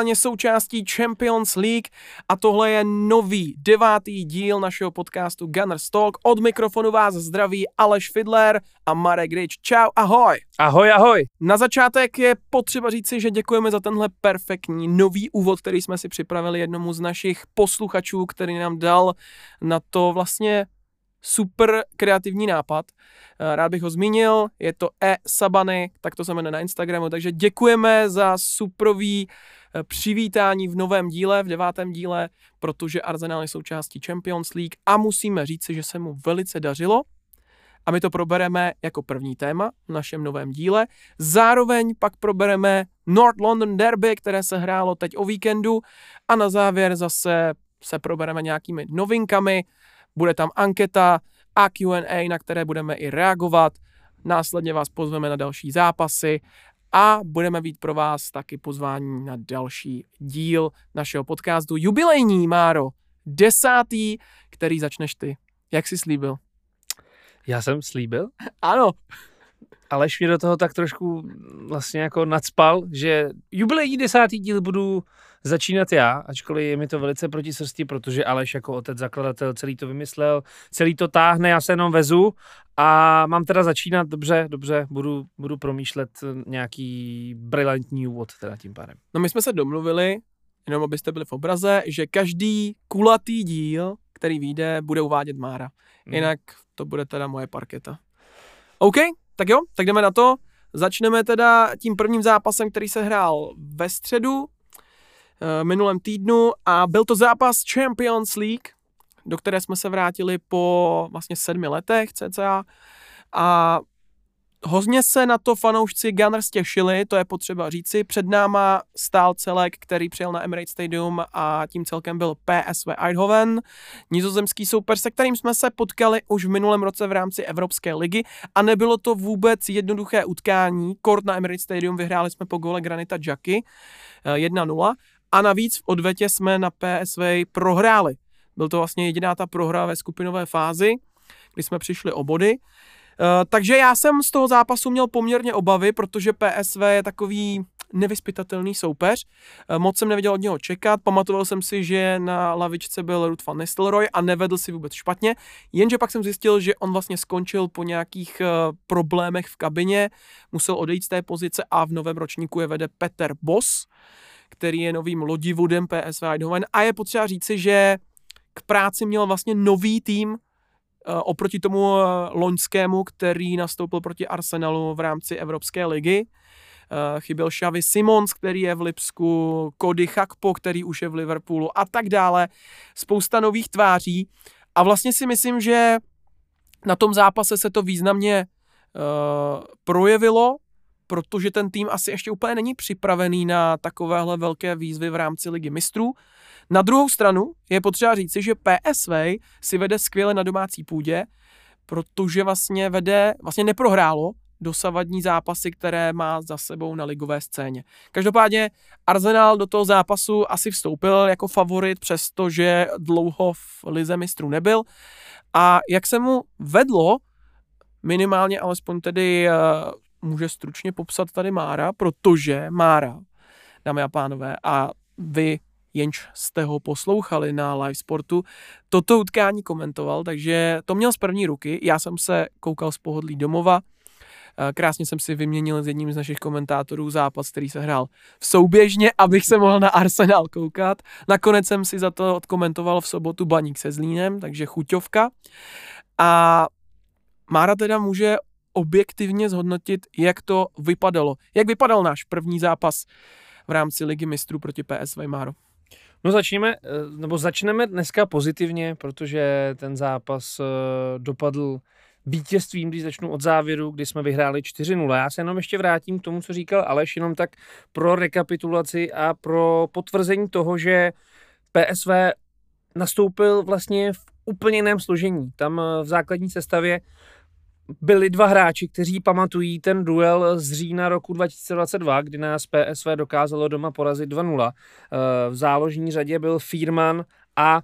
momentálně součástí Champions League a tohle je nový devátý díl našeho podcastu Gunners Talk. Od mikrofonu vás zdraví Aleš Fidler a Marek Rich. Čau, ahoj. Ahoj, ahoj. Na začátek je potřeba říci, že děkujeme za tenhle perfektní nový úvod, který jsme si připravili jednomu z našich posluchačů, který nám dal na to vlastně super kreativní nápad. Eh, rád bych ho zmínil, je to e Sabany, tak to se jmenuje na Instagramu, takže děkujeme za suprový přivítání v novém díle, v devátém díle, protože Arsenal je součástí Champions League a musíme říci, že se mu velice dařilo a my to probereme jako první téma v našem novém díle. Zároveň pak probereme North London Derby, které se hrálo teď o víkendu a na závěr zase se probereme nějakými novinkami, bude tam anketa a Q&A, na které budeme i reagovat. Následně vás pozveme na další zápasy a budeme být pro vás taky pozvání na další díl našeho podcastu. Jubilejní, Máro, desátý, který začneš ty. Jak jsi slíbil? Já jsem slíbil? Ano. Aleš mě do toho tak trošku vlastně jako nadspal, že jubilejní desátý díl budu začínat já, ačkoliv je mi to velice proti srsti, protože Aleš jako otec zakladatel celý to vymyslel, celý to táhne, já se jenom vezu a mám teda začínat, dobře, dobře, budu, budu promýšlet nějaký brilantní úvod teda tím pádem. No my jsme se domluvili, jenom abyste byli v obraze, že každý kulatý díl, který vyjde, bude uvádět Mára. Mhm. Jinak to bude teda moje parketa. OK, tak jo, tak jdeme na to. Začneme teda tím prvním zápasem, který se hrál ve středu, Eh, minulém týdnu a byl to zápas Champions League, do které jsme se vrátili po vlastně sedmi letech cca a Hodně se na to fanoušci Gunners těšili, to je potřeba říci. Před náma stál celek, který přijel na Emirates Stadium a tím celkem byl PSV Eindhoven, nizozemský soupeř, se kterým jsme se potkali už v minulém roce v rámci Evropské ligy a nebylo to vůbec jednoduché utkání. Kort na Emirates Stadium vyhráli jsme po gole Granita Jacky 1-0 a navíc v odvetě jsme na PSV prohráli. Byl to vlastně jediná ta prohra ve skupinové fázi, kdy jsme přišli o body. Uh, takže já jsem z toho zápasu měl poměrně obavy, protože PSV je takový nevyspytatelný soupeř. Uh, moc jsem nevěděl od něho čekat. Pamatoval jsem si, že na lavičce byl Ruth van Nistelrooy a nevedl si vůbec špatně. Jenže pak jsem zjistil, že on vlastně skončil po nějakých uh, problémech v kabině, musel odejít z té pozice a v novém ročníku je vede Peter Boss který je novým lodivodem PSV Eindhoven a je potřeba říci, že k práci měl vlastně nový tým eh, oproti tomu eh, loňskému, který nastoupil proti Arsenalu v rámci Evropské ligy. Eh, chyběl Xavi Simons, který je v Lipsku, Cody Chakpo, který už je v Liverpoolu a tak dále. Spousta nových tváří a vlastně si myslím, že na tom zápase se to významně uh, projevilo, protože ten tým asi ještě úplně není připravený na takovéhle velké výzvy v rámci ligy mistrů. Na druhou stranu je potřeba říci, že PSV si vede skvěle na domácí půdě, protože vlastně vede, vlastně neprohrálo dosavadní zápasy, které má za sebou na ligové scéně. Každopádně Arsenal do toho zápasu asi vstoupil jako favorit, přestože dlouho v lize mistrů nebyl. A jak se mu vedlo, minimálně alespoň tedy eh, může stručně popsat tady Mára, protože Mára, dámy a pánové, a vy jenž jste ho poslouchali na live sportu, toto utkání komentoval, takže to měl z první ruky. Já jsem se koukal z pohodlí domova, eh, Krásně jsem si vyměnil s jedním z našich komentátorů zápas, který se hrál v souběžně, abych se mohl na Arsenal koukat. Nakonec jsem si za to odkomentoval v sobotu Baník se Zlínem, takže chuťovka. A Mára teda může objektivně zhodnotit, jak to vypadalo. Jak vypadal náš první zápas v rámci Ligy mistrů proti PSV Máro? No začneme, eh, nebo začneme dneska pozitivně, protože ten zápas eh, dopadl vítězstvím, když začnu od závěru, kdy jsme vyhráli 4-0. Já se jenom ještě vrátím k tomu, co říkal Aleš, jenom tak pro rekapitulaci a pro potvrzení toho, že PSV nastoupil vlastně v úplně jiném složení. Tam eh, v základní sestavě byli dva hráči, kteří pamatují ten duel z října roku 2022, kdy nás PSV dokázalo doma porazit 2-0. Eh, v záložní řadě byl Fírman a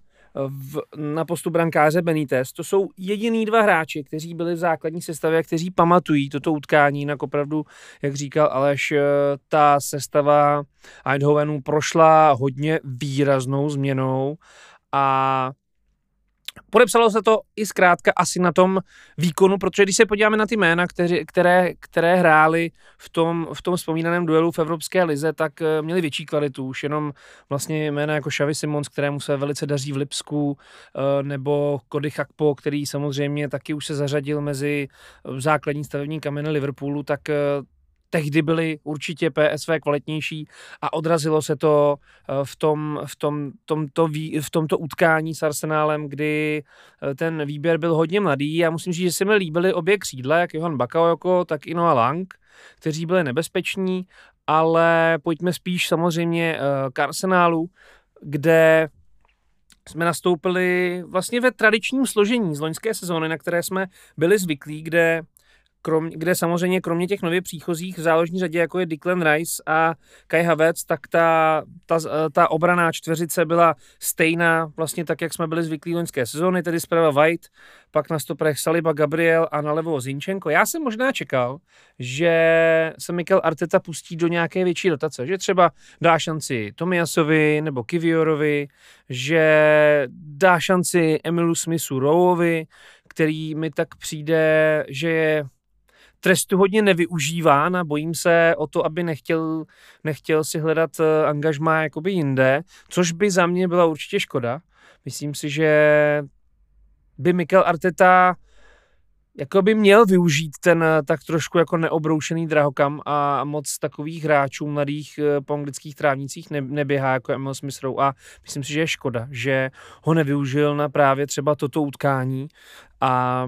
v, na postu brankáře Benítez. To jsou jediný dva hráči, kteří byli v základní sestavě a kteří pamatují toto utkání. Jinak opravdu, jak říkal Aleš, eh, ta sestava Eindhovenu prošla hodně výraznou změnou a Podepsalo se to i zkrátka asi na tom výkonu, protože když se podíváme na ty jména, které, které, které hráli v tom, v tom vzpomínaném duelu v Evropské lize, tak eh, měli větší kvalitu. Už jenom vlastně jména jako Xavi Simons, kterému se velice daří v Lipsku, eh, nebo Cody Chakpo, který samozřejmě taky už se zařadil mezi základní stavební kameny Liverpoolu, tak eh, tehdy byly určitě PSV kvalitnější a odrazilo se to eh, v, tom, v, tom, tomto, v tomto utkání s Arsenálem, kdy eh, ten výběr byl hodně mladý. Já musím říct, že se mi líbily obě křídla, jak Johan Bakayoko, tak i Noah Lang, kteří byli nebezpeční, ale pojďme spíš samozřejmě eh, k Arsenálu, kde jsme nastoupili vlastně ve tradičním složení z loňské sezóny, na které jsme byli zvyklí, kde krom, kde samozřejmě kromě těch nově příchozích v záložní řadě, jako je Declan Rice a Kai Havertz, tak ta, ta, ta obraná čtveřice byla stejná vlastně tak, jak jsme byli zvyklí loňské sezóny, tedy zprava White, pak na stoprech Saliba Gabriel a nalevo Zinčenko. Já jsem možná čekal, že se Mikel Arteta pustí do nějaké větší rotace, že třeba dá šanci Tomiasovi nebo Kiviorovi, že dá šanci Emilu Smithu Rowovi, který mi tak přijde, že je trestu hodně nevyužíván a bojím se o to, aby nechtěl, nechtěl si hledat eh, angažmá jakoby jinde, což by za mě byla určitě škoda. Myslím si, že by Mikel Arteta jako by měl využít ten eh, tak trošku jako neobroušený drahokam a moc takových hráčů mladých eh, po anglických trávnicích ne, neběhá jako Emil Smith a myslím si, že je škoda, že ho nevyužil na právě třeba toto utkání a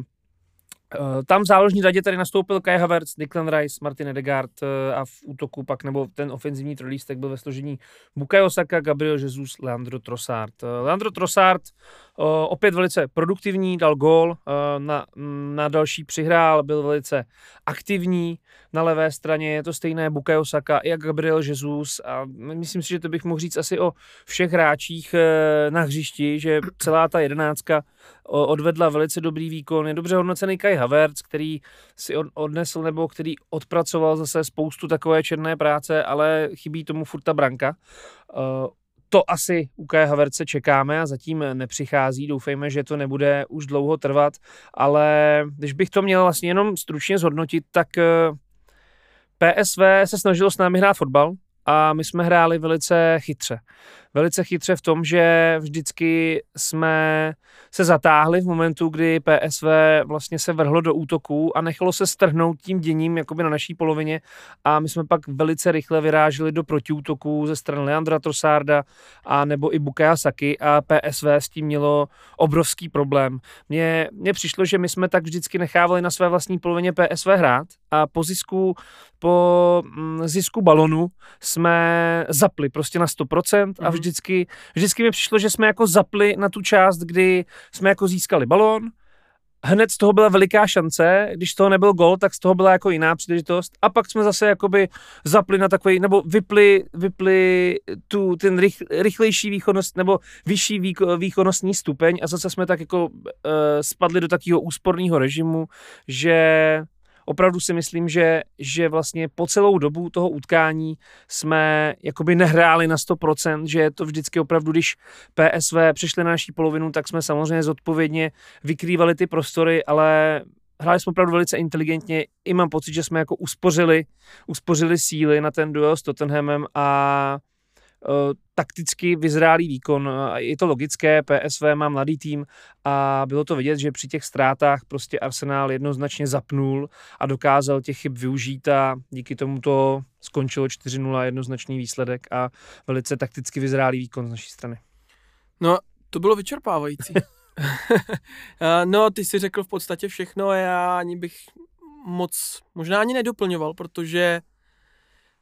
tam v záložní řadě tady nastoupil Kai Havertz, Declan Rice, Martin Edegaard eh, a v útoku pak, nebo ten ofenzivní trojlístek byl ve složení Bukayo Saka, Gabriel Jesus, Leandro Trossard. Eh, Leandro Trossard opět velice produktivní, dal gól, na, na další přihrál, byl velice aktivní na levé straně, je to stejné Bukayo Saka, jak Gabriel Jesus a myslím si, že to bych mohl říct asi o všech hráčích na hřišti, že celá ta jedenáctka odvedla velice dobrý výkon, je dobře hodnocený Kai Havertz, který si odnesl nebo který odpracoval zase spoustu takové černé práce, ale chybí tomu furt ta branka. To asi u Kai Havertze čekáme a zatím nepřichází. Doufejme, že to nebude už dlouho trvat, ale když bych to měl vlastně jenom stručně zhodnotit, tak PSV se snažilo s námi hrát fotbal a my jsme hráli velice chytře velice chytře v tom, že vždycky jsme se zatáhli v momentu, kdy PSV vlastně se vrhlo do útoku a nechalo se strhnout tím děním jakoby na naší polovině a my jsme pak velice rychle vyráželi do protiútoků ze strany Leandra Trossarda a nebo i Bukaya Saki a PSV s tím mělo obrovský problém. Mně, mně přišlo, že my jsme tak vždycky nechávali na své vlastní polovině PSV hrát a po zisku, po mm, zisku balonu jsme zapli prostě na 100% a vždy vždycky, vždycky mi přišlo, že jsme jako zapli na tu část, kdy jsme jako získali balón, hned z toho byla veliká šance, když z toho nebyl gol, tak z toho byla jako jiná příležitost. A pak jsme zase jakoby zapli na takový, nebo vypli, vypli tu, ten rych, rychlejší výkonnost, nebo vyšší výko, výkonnostní stupeň. A zase jsme tak jako uh, spadli do takového úsporného režimu, že opravdu si myslím, že, že vlastně po celou dobu toho utkání jsme jakoby nehráli na 100%, že je to vždycky opravdu, když PSV přišli na naší polovinu, tak jsme samozřejmě zodpovědně vykrývali ty prostory, ale hráli jsme opravdu velice inteligentně. I mám pocit, že jsme jako uspořili, uspořili síly na ten duel s Tottenhamem a takticky vyzrálý výkon. Je to logické, PSV má mladý tým a bylo to vidět, že při těch ztrátách prostě Arsenal jednoznačně zapnul a dokázal těch chyb využít a díky tomu to skončilo 4-0 jednoznačný výsledek a velice takticky vyzrálý výkon z naší strany. No, to bylo vyčerpávající. Eh, no, ty si řekl v podstatě všechno a já ani bych moc, možná ani nedoplňoval, protože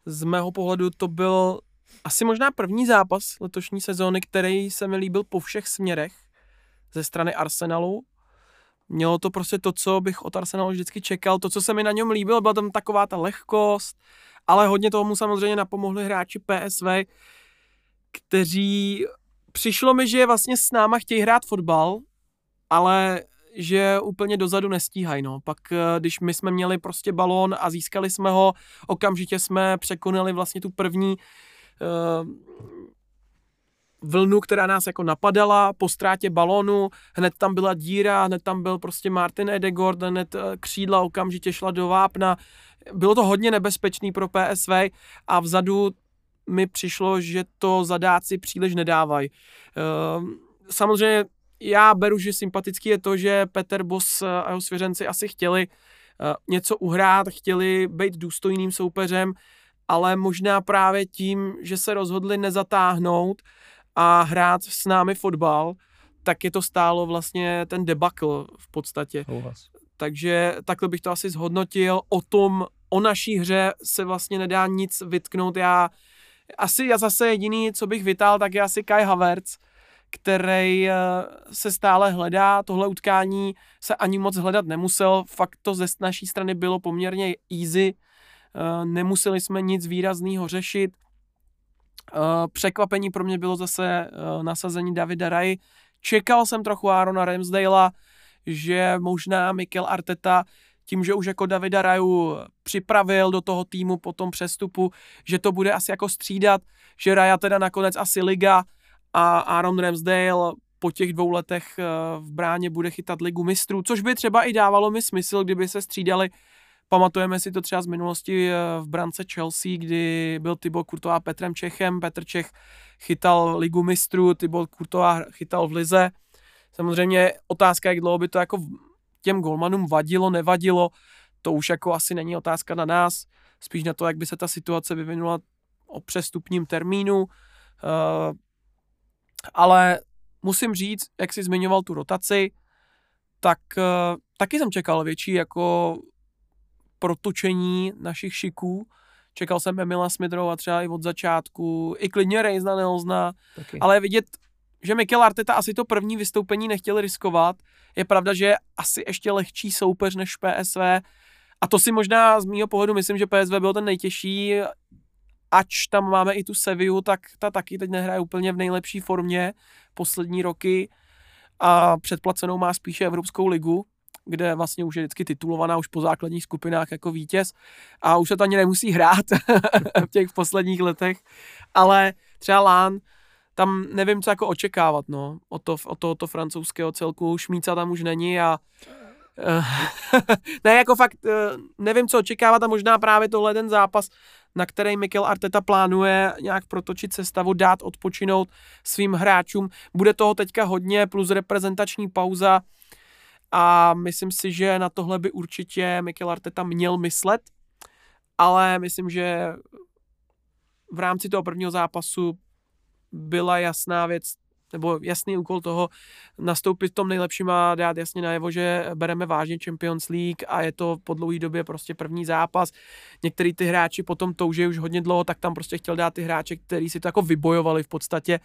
z mého pohledu to byl asi možná první zápas letošní sezóny, který se mi líbil po všech směrech ze strany Arsenalu. Mělo to prostě to, co bych od Arsenalu vždycky čekal, to, co se mi na něm líbilo, byla tam taková ta lehkost, ale hodně tomu samozřejmě napomohli hráči PSV, kteří přišlo mi, že vlastně s náma chtějí hrát fotbal, ale že úplně dozadu nestíhají. No. Pak, eh, když my jsme měli prostě balón a získali jsme ho, okamžitě jsme překonali vlastně tu první vlnu, která nás jako napadala po ztrátě balónu, hned tam byla díra, hned tam byl prostě Martin Edegord, hned eh, křídla okamžitě šla do vápna. Bylo to hodně nebezpečný pro PSV a vzadu mi přišlo, že to zadáci příliš nedávají. Uh, samozřejmě já beru, že sympatický je to, že Peter Bos a jeho svěřenci asi chtěli něco uhrát, chtěli být důstojným soupeřem, ale možná právě tím, že se rozhodli nezatáhnout a hrát s námi fotbal, tak je to stálo vlastně ten debakl v podstatě. Souhlas. Takže takhle bych to asi zhodnotil. O tom, o naší hře se vlastně nedá nic vytknout. Já asi já zase jediný, co bych vytal, tak je asi Kai Havertz, který eh, se stále hledá. Tohle utkání se ani moc hledat nemusel. Fakt to ze naší strany bylo poměrně easy. Eh, nemuseli jsme nic výrazného řešit. Eh, překvapení pro mě bylo zase nasazení Davida Rai. Čekal jsem trochu Arona Ramsdale, že možná Mikel Arteta tím, že už jako Davida Raju připravil do toho týmu po tom přestupu, že to bude asi jako střídat, že Raja teda nakonec asi liga a Aaron Ramsdale po těch dvou letech eh, v bráně bude chytat ligu mistrů, což by třeba i dávalo mi smysl, kdyby se střídali Pamatujeme si to třeba z minulosti eh, v brance Chelsea, kdy byl Thibaut Courtois Petrem Čechem, Petr Čech chytal ligu mistrů, Thibaut Courtois chytal v lize. Samozřejmě otázka, jak dlouho by to jako těm golmanům vadilo, nevadilo, to už jako asi není otázka na nás, spíš na to, jak by se ta situace vyvinula o přestupním termínu. Uh, ale musím říct, jak jsi zmiňoval tu rotaci, tak uh, taky jsem čekal větší jako protočení našich šiků. Čekal jsem Emila Smidrova třeba i od začátku, i klidně Rejzna Nelzna, ale vidět, že Mikel Arteta asi to první vystoupení nechtěl riskovat. Je pravda, že je asi ještě lehčí soupeř než PSV. A to si možná z mýho pohledu myslím, že PSV byl ten nejtěžší, ač tam máme i tu Seviu, tak ta taky teď nehraje úplně v nejlepší formě poslední roky a předplacenou má spíše Evropskou ligu, kde vlastně už je vždycky titulovaná už po základních skupinách jako vítěz a už se to ani nemusí hrát v těch posledních letech, ale třeba Lán tam nevím, co jako očekávat, no, od, to, od tohoto francouzského celku. Šmíca tam už není a uh, ne, jako fakt uh, nevím, co očekávat a možná právě tohle ten zápas, na který Mikel Arteta plánuje nějak protočit sestavu, dát odpočinout svým hráčům. Bude toho teďka hodně, plus reprezentační pauza a myslím si, že na tohle by určitě Mikel Arteta měl myslet, ale myslím, že v rámci toho prvního zápasu byla jasná věc, nebo jasný úkol toho nastoupit v tom nejlepším a dát jasně najevo, že bereme vážně Champions League a je to po dlouhé době prostě první zápas. Některý ty hráči potom touží už hodně dlouho, tak tam prostě chtěl dát ty hráče, kteří si to jako vybojovali v podstatě.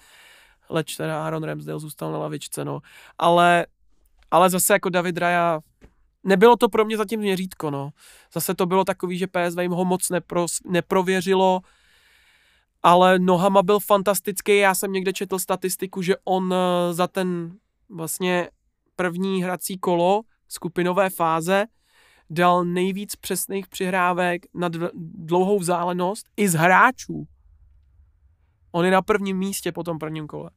Leč teda Aaron Ramsdale zůstal na lavičce, no. Ale, ale zase jako David Raya nebylo to pro mě zatím měřítko, no. Zase to bylo takový, že PSV jim ho moc nepro, neprověřilo, ale nohama byl fantastický. Já jsem někde četl statistiku, že on eh, za ten vlastně první hrací kolo skupinové fáze dal nejvíc přesných přihrávek na dlouhou vzdálenost i z hráčů. On je na prvním místě po tom prvním kole.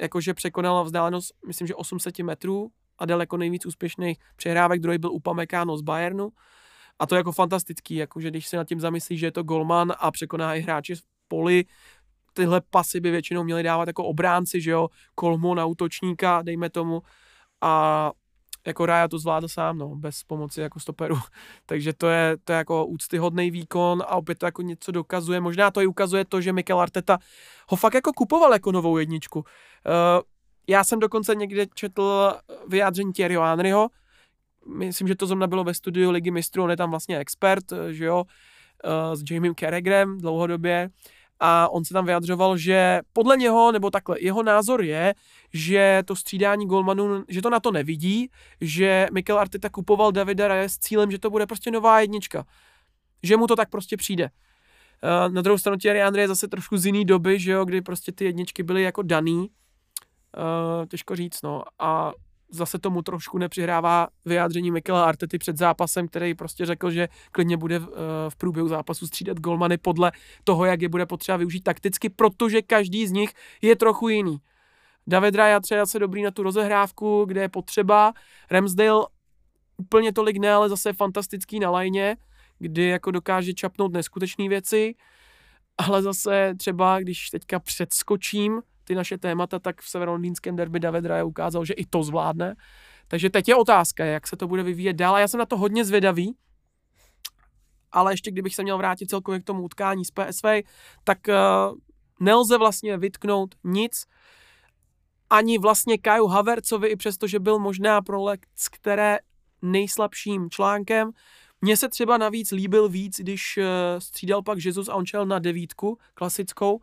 Jakože překonal vzdálenost, myslím, že 800 metrů a dal jako nejvíc úspěšných přihrávek. Druhý byl Upamecano z Bayernu. A to je jako fantastický, jakože když se nad tím zamyslí, že je to golman a překoná i hráči poli. Tyhle pasy by většinou měli dávat jako obránci, že jo, kolmo na útočníka, dejme tomu. A jako Raja to zvládl sám, no, bez pomoci jako stoperu. Takže to je, to je jako úctyhodný výkon a opět to jako něco dokazuje. Možná to i ukazuje to, že Mikel Arteta ho fakt jako kupoval jako novou jedničku. Uh, já jsem dokonce někde četl vyjádření Thierryho Henryho, myslím, že to zrovna bylo ve studiu Ligy mistrů, on je tam vlastně expert, že jo, uh, s Jamiem Carragherem dlouhodobě a on se tam vyjadřoval, že podle něho, nebo takhle, jeho názor je, že to střídání golmanů, že to na to nevidí, že Mikel Arteta kupoval Davida Raje s cílem, že to bude prostě nová jednička. Že mu to tak prostě přijde. Na druhou stranu Thierry Henry je zase trošku z jiný doby, že jo, kdy prostě ty jedničky byly jako daný. Uh, těžko říct, no. A zase tomu trošku nepřihrává vyjádření Mikela Artety před zápasem, který prostě řekl, že klidně bude v, v průběhu zápasu střídat golmany podle toho, jak je bude potřeba využít takticky, protože každý z nich je trochu jiný. David Raya třeba se dobrý na tu rozehrávku, kde je potřeba. Ramsdale úplně tolik ne, ale zase fantastický na lajně, kdy jako dokáže čapnout neskutečné věci. Ale zase třeba, když teďka předskočím ty naše témata, tak v severolondýnském derby David Raya ukázal, že i to zvládne. Takže teď je otázka, jak se to bude vyvíjet dál. Já jsem na to hodně zvědavý, ale ještě kdybych se měl vrátit celkově k tomu utkání s PSV, tak uh, nelze vlastně vytknout nic, ani vlastně Kaju Havercovi, i přesto, že byl možná pro Lex, které nejslabším článkem. Mně se třeba navíc líbil víc, když uh, střídal pak Jesus a on na devítku klasickou,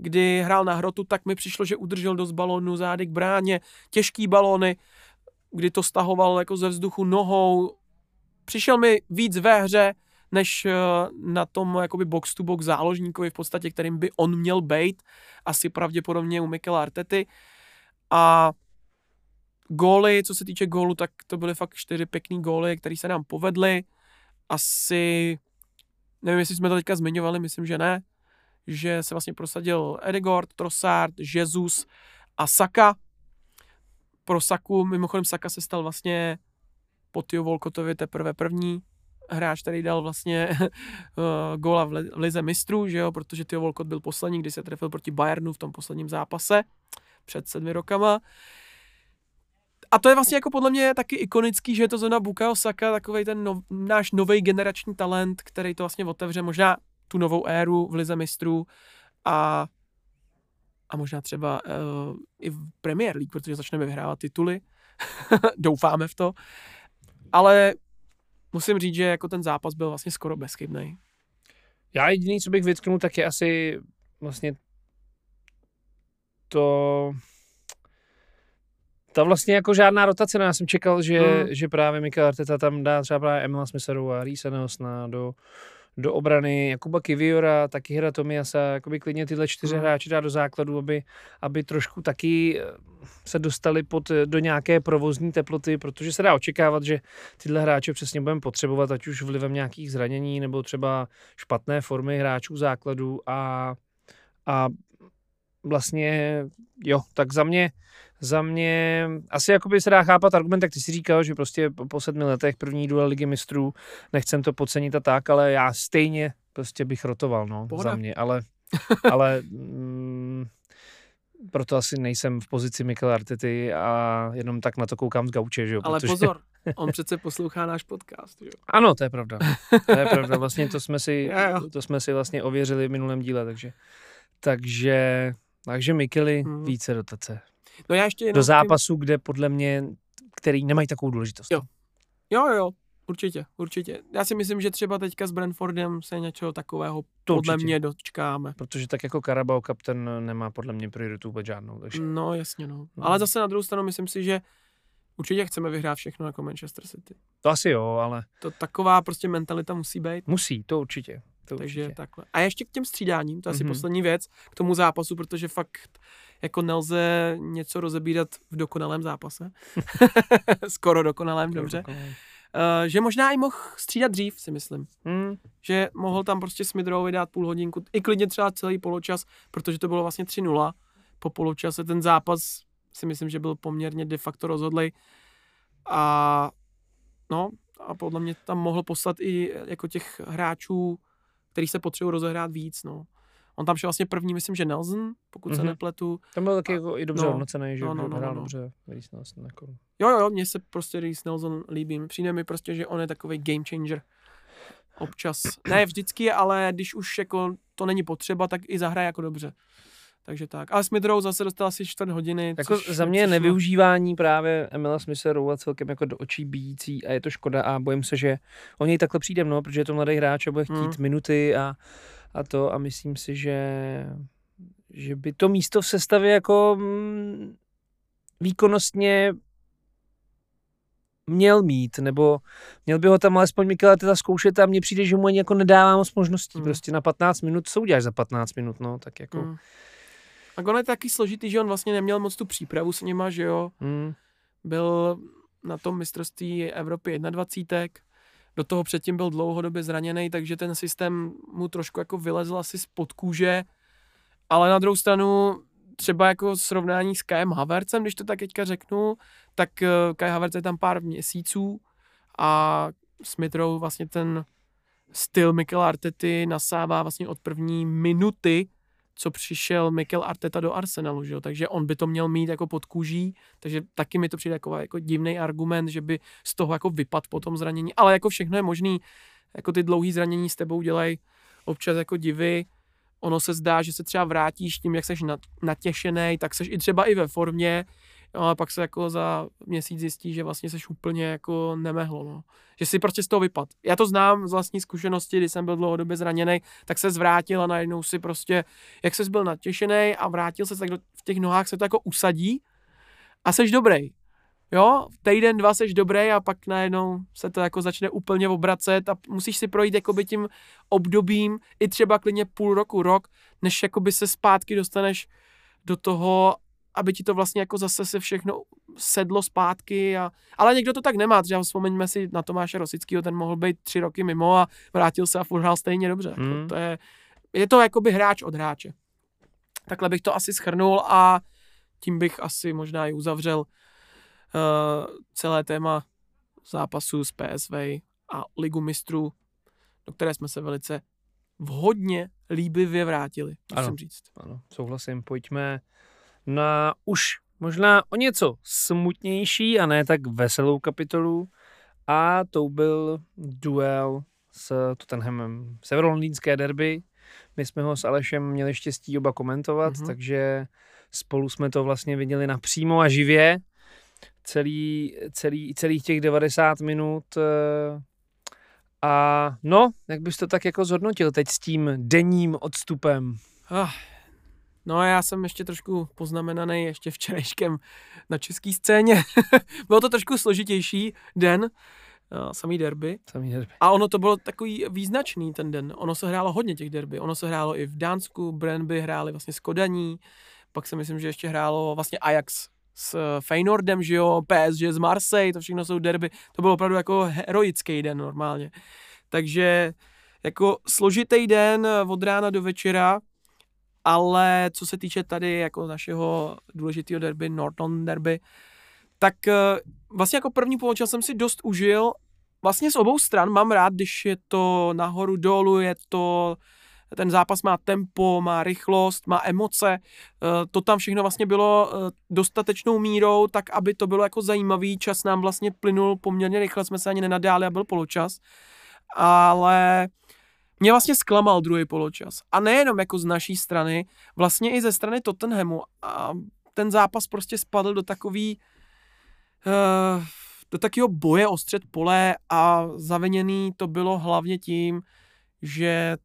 kdy hrál na hrotu, tak mi přišlo, že udržel dost balónů zády k bráně, těžký balóny, kdy to stahoval jako ze vzduchu nohou. Přišel mi víc ve hře, než eh, na tom jakoby box to box záložníkovi v podstatě, kterým by on měl být, asi pravděpodobně u Mikela Artety. A góly, co se týče gólu, tak to byly fakt čtyři pěkný góly, které se nám povedly. Asi, nevím, jestli jsme to teďka zmiňovali, myslím, že ne, že se vlastně prosadil Edegord, Trossard, Jesus a Saka. Pro Saku, mimochodem Saka se stal vlastně po Tio Volkotovi teprve první hráč, který dal vlastně uh, góla v, lize mistrů, že jo, protože Tio Volkot byl poslední, kdy se trefil proti Bayernu v tom posledním zápase před sedmi rokama. A to je vlastně jako podle mě taky ikonický, že je to zóna Bukayo Saka, takový ten no, náš nový generační talent, který to vlastně otevře možná tu novou éru v Lize mistrů a, a možná třeba uh, i v Premier League, protože začneme vyhrávat tituly. Doufáme v to. Ale musím říct, že jako ten zápas byl vlastně skoro bezchybný. Já jediný, co bych vytknul, tak je asi vlastně to ta vlastně jako žádná rotace, no já jsem čekal, že, hmm. že právě Mikel Arteta tam dá třeba právě Emila Smitharu a Risa Nelsona do, do obrany Jakuba Kiviora, taky hra Tomiasa, jakoby klidně tyhle čtyři hmm. hráči dá do základu, aby, aby trošku taky eh, se dostali pod, eh, do nějaké provozní teploty, protože se dá očekávat, že tyhle hráče přesně budeme potřebovat, ať už vlivem nějakých zranění nebo třeba špatné formy hráčů základu a, a vlastně jo, tak za mě za mě asi jakoby se dá chápat argument, jak ty si říkal, že prostě po, sedmi letech první duel ligy mistrů, nechcem to podcenit a tak, ale já stejně prostě bych rotoval, no, Pohoda. za mě, ale, ale mm, proto asi nejsem v pozici Mikel Artety a jenom tak na to koukám z gauče, že jo. Ale protože... pozor, on přece poslouchá náš podcast, jo. Ano, to je pravda. To je pravda, vlastně to jsme si, to jsme si vlastně ověřili v minulém díle, takže, takže, takže Mikely hmm. více dotace. No já ještě do zápasu, tím... kde podle mě, který nemají takovou důležitost. Jo. Jo, jo, určitě, určitě. Já si myslím, že třeba teďka s Brentfordem se něčeho takového to podle určitě. mě dočkáme. Protože tak jako Carabao Cup ten nemá podle mě prioritu vůbec žádnou. Takže... No jasně, no. no. Ale zase na druhou stranu myslím si, že určitě chceme vyhrát všechno jako Manchester City. To asi jo, ale... To taková prostě mentalita musí být. Musí, to určitě. To Takže určitě. takhle. A ještě k těm střídáním, to je asi mm-hmm. poslední věc k tomu zápasu, protože fakt jako nelze něco rozebírat v dokonalém zápase. Skoro dokonalém, Skoro dobře. Dokonalém. Uh, že možná i mohl střídat dřív, si myslím. Hmm. Že mohl tam prostě Smidrovi dát půl hodinku, i klidně třeba celý poločas, protože to bylo vlastně 3-0. Po poločase ten zápas si myslím, že byl poměrně de facto rozhodlej. A no, a podle mě tam mohl poslat i jako těch hráčů, který se potřebují rozehrát víc, no. On tam šel vlastně první, myslím, že Nelson, pokud mm-hmm. se mhm. nepletu. Tam byl taky jako i dobře no, hodnocený, že no, no, no, hrál no, no. dobře Reece Nelson. Jako. Jo, jo, mně se prostě Reece Nelson líbí. Přijde mi prostě, že on je takový game changer. Občas. Ne vždycky, ale když už jako to není potřeba, tak i zahraje jako dobře. Takže tak. Ale Smith Rowe zase dostal asi čtvrt hodiny. Jako za mě je nevyužívání právě Emila Smitha Rowe celkem jako do očí bíjící a je to škoda a bojím se, že o něj takhle přijde mno, protože je to mladý hráč a bude chtít hmm. minuty a a to a myslím si, že, že by to místo v sestavě jako mm, výkonnostně měl mít, nebo měl by ho tam alespoň Mikel teda zkoušet a mně přijde, že mu ani jako nedává moc možností. Mm. Prostě na 15 minut, co uděláš za 15 minut, no, tak jako... Mm. Tak on je taky složitý, že on vlastně neměl moc tu přípravu s nima, že jo. Hmm. Byl na tom mistrovství Evropy 21. Do toho předtím byl dlouhodobě zraněný, takže ten systém mu trošku jako vylezl asi spod kůže. Ale na druhou stranu třeba jako srovnání s Kajem Havercem, když to tak teďka řeknu, tak eh, Kai Havertz je tam pár měsíců a Smith Rowe vlastně ten styl Mikel Artety nasává vlastně od první minuty, co přišel Mikel Arteta do Arsenalu, že jo? takže on by to měl mít jako pod kůží, takže taky mi to přijde jako, jako divný argument, že by z toho jako vypad po tom zranění, ale jako všechno je možný, jako ty dlouhý zranění s tebou dělají občas jako divy, ono se zdá, že se třeba vrátíš tím, jak seš natěšený, tak seš i třeba i ve formě, No, ale pak se jako za měsíc zjistí, že vlastně seš úplně jako nemehlo, no. Že si prostě z toho vypad. Já to znám z vlastní zkušenosti, když jsem byl dlouhodobě zraněný, tak se zvrátil a najednou si prostě, jak ses byl natěšený a vrátil se, tak do, v těch nohách se to jako usadí a seš dobrý. Jo, týden, dva seš dobrý a pak najednou se to jako začne úplně obracet a musíš si projít jakoby tím obdobím i třeba klidně půl roku, rok, než jakoby se zpátky dostaneš do toho aby ti to vlastně jako zase se všechno sedlo zpátky. A, ale někdo to tak nemá, třeba vzpomeňme si na Tomáše Rosického, ten mohl být tři roky mimo a vrátil se a furt hrál stejně dobře. Jako to je, je to jakoby hráč od hráče. Takhle bych to asi schrnul a tím bych asi možná i uzavřel uh, celé téma zápasu s PSV a ligu mistrů, do které jsme se velice vhodně líbivě vrátili, musím ano, říct. Ano, souhlasím. Pojďme na už možná o něco smutnější a ne tak veselou kapitolu a to byl duel s Tottenhamem. Severolondýnské derby. My jsme ho s Alešem měli štěstí oba komentovat, mm-hmm. takže spolu jsme to vlastně viděli napřímo a živě. Celý, celý, celých těch 90 minut eh, a no, jak bys to tak jako zhodnotil teď s tím denním odstupem? Ah, No já jsem ještě trošku poznamenaný ještě včerejškem na české scéně. bylo to trošku složitější den, uh, samý derby. Samý derby. A ono to bylo takový význačný ten den. Ono se hrálo hodně těch derby. Ono se hrálo i v Dánsku, Brandby hráli vlastně s Kodaní, pak si myslím, že ještě hrálo vlastně Ajax s eh, Feynordem, že jo, PSG z Marseille, to všechno jsou derby. To byl opravdu jako heroický den normálně. Takže jako složitý den od rána do večera, ale co se týče tady jako našeho důležitého derby, Norton derby, tak eh, vlastně jako první poločas jsem si dost užil. Vlastně z obou stran mám rád, když je to nahoru dolů, je to ten zápas má tempo, má rychlost, má emoce, eh, to tam všechno vlastně bylo eh, dostatečnou mírou, tak aby to bylo jako zajímavý, čas nám vlastně plynul poměrně rychle, jsme se ani nenadáli a byl poločas, ale mě vlastně zklamal druhý poločas. A nejenom jako z naší strany, vlastně i ze strany Tottenhamu. A ten zápas prostě spadl do takový uh, do takového boje o střed pole a zaviněný to bylo hlavně tím, že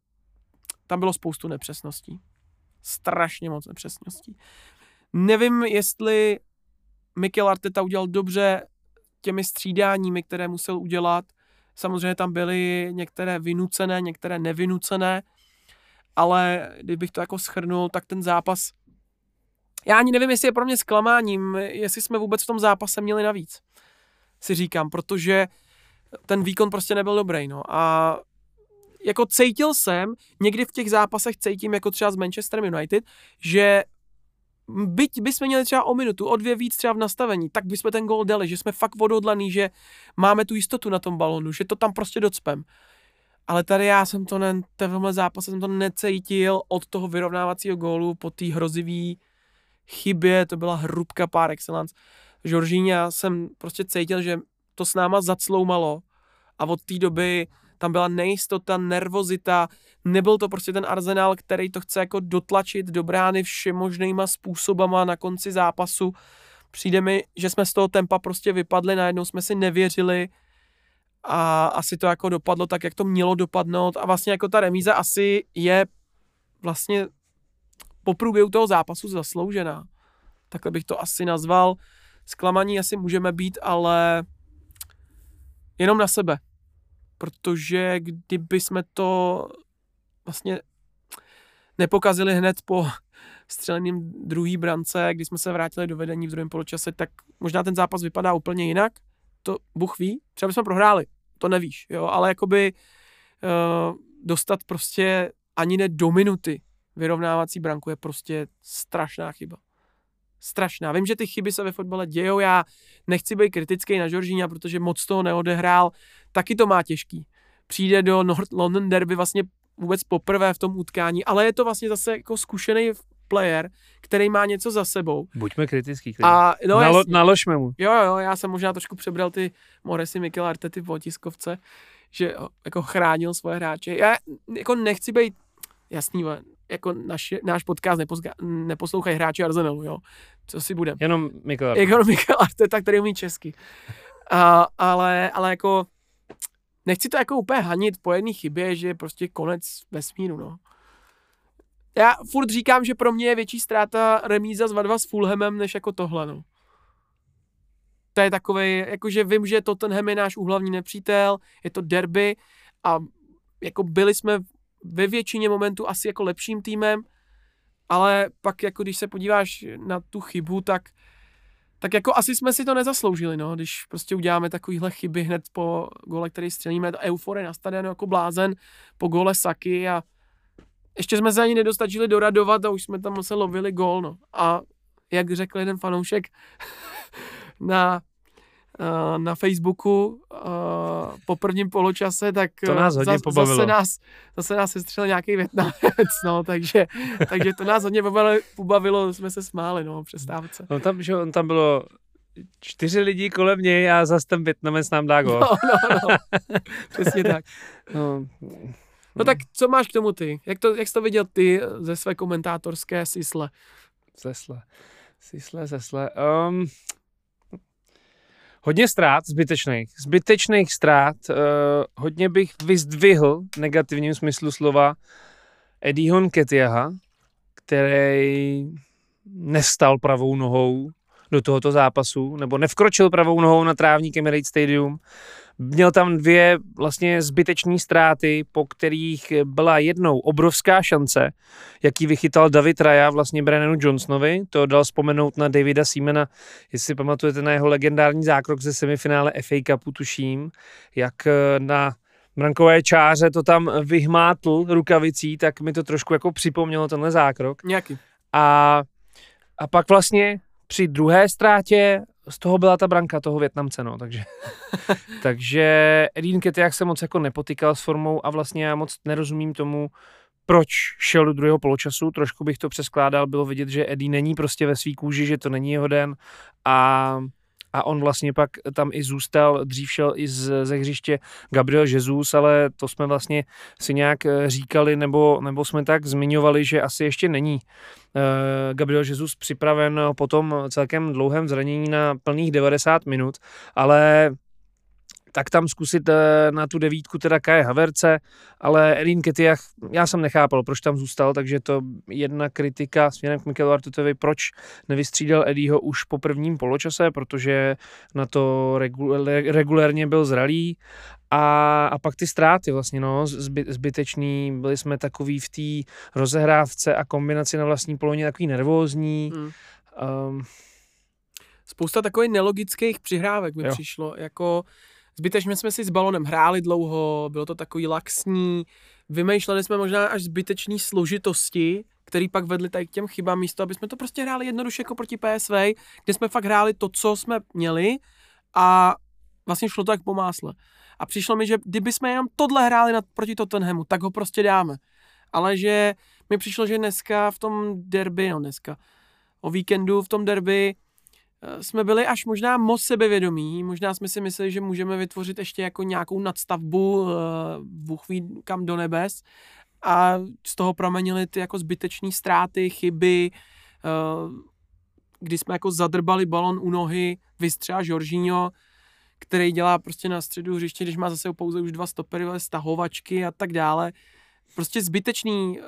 tam bylo spoustu nepřesností. Strašně moc nepřesností. Nevím, jestli Mikel Arteta udělal dobře těmi střídáními, které musel udělat, Samozřejmě tam byly některé vynucené, některé nevynucené, ale kdybych to jako schrnul, tak ten zápas, já ani nevím, jestli je pro mě zklamáním, jestli jsme vůbec v tom zápase měli navíc, si říkám, protože ten výkon prostě nebyl dobrý, no. A jako cítil jsem, někdy v těch zápasech cítím, jako třeba s Manchesterem United, že byť bychom měli třeba o minutu, o dvě víc třeba v nastavení, tak bychom ten gol dali, že jsme fakt odhodlaný, že máme tu jistotu na tom balonu, že to tam prostě docpem. Ale tady já jsem to, ne, tenhle zápase jsem to necítil od toho vyrovnávacího gólu po té hrozivý chybě, to byla hrubka par excellence. Žoržíňa jsem prostě cítil, že to s náma zacloumalo a od té doby tam byla nejistota, nervozita, nebyl to prostě ten arzenál, který to chce jako dotlačit do brány všemožnýma způsobama na konci zápasu. Přijde mi, že jsme z toho tempa prostě vypadli, najednou jsme si nevěřili a asi to jako dopadlo tak, jak to mělo dopadnout a vlastně jako ta remíza asi je vlastně po průběhu toho zápasu zasloužená. Takhle bych to asi nazval. Zklamaní asi můžeme být, ale jenom na sebe protože kdyby jsme to vlastně nepokazili hned po střeleným druhý brance, kdy jsme se vrátili do vedení v druhém poločase, tak možná ten zápas vypadá úplně jinak. To Bůh ví, třeba bychom prohráli, to nevíš, jo, ale jakoby uh, dostat prostě ani ne do minuty vyrovnávací branku je prostě strašná chyba. Strašná. Vím, že ty chyby se ve fotbale dějou, já nechci být kritický na Žoržíňa, protože moc toho neodehrál, taky to má těžký. Přijde do North London Derby vlastně vůbec poprvé v tom utkání, ale je to vlastně zase jako zkušený player, který má něco za sebou. Buďme kritický. A, no, Nalo, naložme mu. Jo, jo, já jsem možná trošku přebral ty Moresy Mikel Artety po tiskovce, že jako chránil svoje hráče. Já jako nechci být jasný, jako naš, náš podcast nepozga, neposlouchají hráči Arsenalu, jo. Co si budem. Jenom Mikel Arteta. Jako Mikel Arteta, který umí česky. A, ale, ale jako nechci to jako úplně hanit po jedné chybě, že je prostě konec vesmíru, no. Já furt říkám, že pro mě je větší ztráta remíza z 2 s Fulhamem, než jako tohle, no. To je takový, jakože vím, že Tottenham je náš úhlavní nepřítel, je to derby a jako byli jsme ve většině momentů asi jako lepším týmem, ale pak jako když se podíváš na tu chybu, tak tak jako asi jsme si to nezasloužili, no, když prostě uděláme takovýhle chyby hned po gole, který střelíme, to euforie na stadionu jako blázen, po gole Saky a ještě jsme se ani nedostačili doradovat a už jsme tam se lovili gol, no. A jak řekl jeden fanoušek na na Facebooku uh, po prvním poločase, tak to nás hodně zase, pobavilo. zase nás, zase nás sestřel nějaký Větnamec, no, takže, takže to nás hodně pobavilo, pobavilo, jsme se smáli, no, přestávce. No tam, že on tam bylo čtyři lidi kolem něj a zase ten Větnamec nám dá gol. No, no, no, přesně tak. No, no tak co máš k tomu ty? Jak to, jak jsi to viděl ty ze své komentátorské sisle? Sesle. Sisle, sesle. Um, Hodně ztrát zbytečných. Zbytečných ztrát. Uh, hodně bych vyzdvihl negativním smyslu slova Eddieho Nketiaha, který nestal pravou nohou do tohoto zápasu, nebo nevkročil pravou nohou na trávník Emirates Stadium. Měl tam dvě vlastně zbytečné ztráty, po kterých byla jednou obrovská šance, jaký vychytal David Raya vlastně Brennanu Johnsonovi. To dal vzpomenout na Davida Siemena, jestli pamatujete na jeho legendární zákrok ze semifinále FA Cupu, tuším, jak na brankové čáře to tam vyhmátl rukavicí, tak mi to trošku jako připomnělo tenhle zákrok. Nějaký. A, a pak vlastně při druhé ztrátě z toho byla ta branka toho Větnamce, no, takže, takže Edin Ketiak se moc jako nepotykal s formou a vlastně já moc nerozumím tomu, proč šel do druhého poločasu, trošku bych to přeskládal, bylo vidět, že Eddie není prostě ve svý kůži, že to není jeho den a a on vlastně pak tam i zůstal, dřív šel i z, ze hřiště Gabriel Jesus, ale to jsme vlastně si nějak eh, říkali, nebo, nebo jsme tak zmiňovali, že asi ještě není uh, Gabriel Jesus připraven po tom celkem dlouhém zranění na plných 90 minut, ale tak tam zkusit eh, na tu devítku teda Kaje Haverce, ale Edin Ketiach, já jsem nechápal, proč tam zůstal, takže to jedna kritika směrem k Mikelu Artutovi, proč nevystřídal Eddieho už po prvním poločase, protože na to regulérně byl zralý a, a pak ty ztráty vlastně, no, zby, zbytečný, byli jsme takový v té rozehrávce a kombinaci na vlastní poloně takový nervózní. Mm. Um, Spousta takových nelogických přihrávek mi jo. přišlo, jako Zbytečně jsme si s balonem hráli dlouho, bylo to takový laxní, vymýšleli jsme možná až zbytečné složitosti, který pak vedli tady k těm chybám místo, aby jsme to prostě hráli jednoduše jako proti PSV, kde jsme fakt hráli to, co jsme měli a vlastně šlo to tak po másle. A přišlo mi, že kdyby jsme jenom tohle hráli nad, proti Tottenhamu, tak ho prostě dáme. Ale že mi přišlo, že dneska v tom derby, no dneska, o víkendu v tom derby jsme byli až možná moc sebevědomí, možná jsme si mysleli, že můžeme vytvořit ještě jako nějakou nadstavbu, eh, Bůh ví kam do nebes a z toho promenili ty jako zbytečné ztráty, chyby, eh, kdy jsme jako zadrbali balon u nohy, vystřela Jorginho, který dělá prostě na středu hřiště, když má zase pouze už dva stopery, stahovačky a tak dále. Prostě zbytečný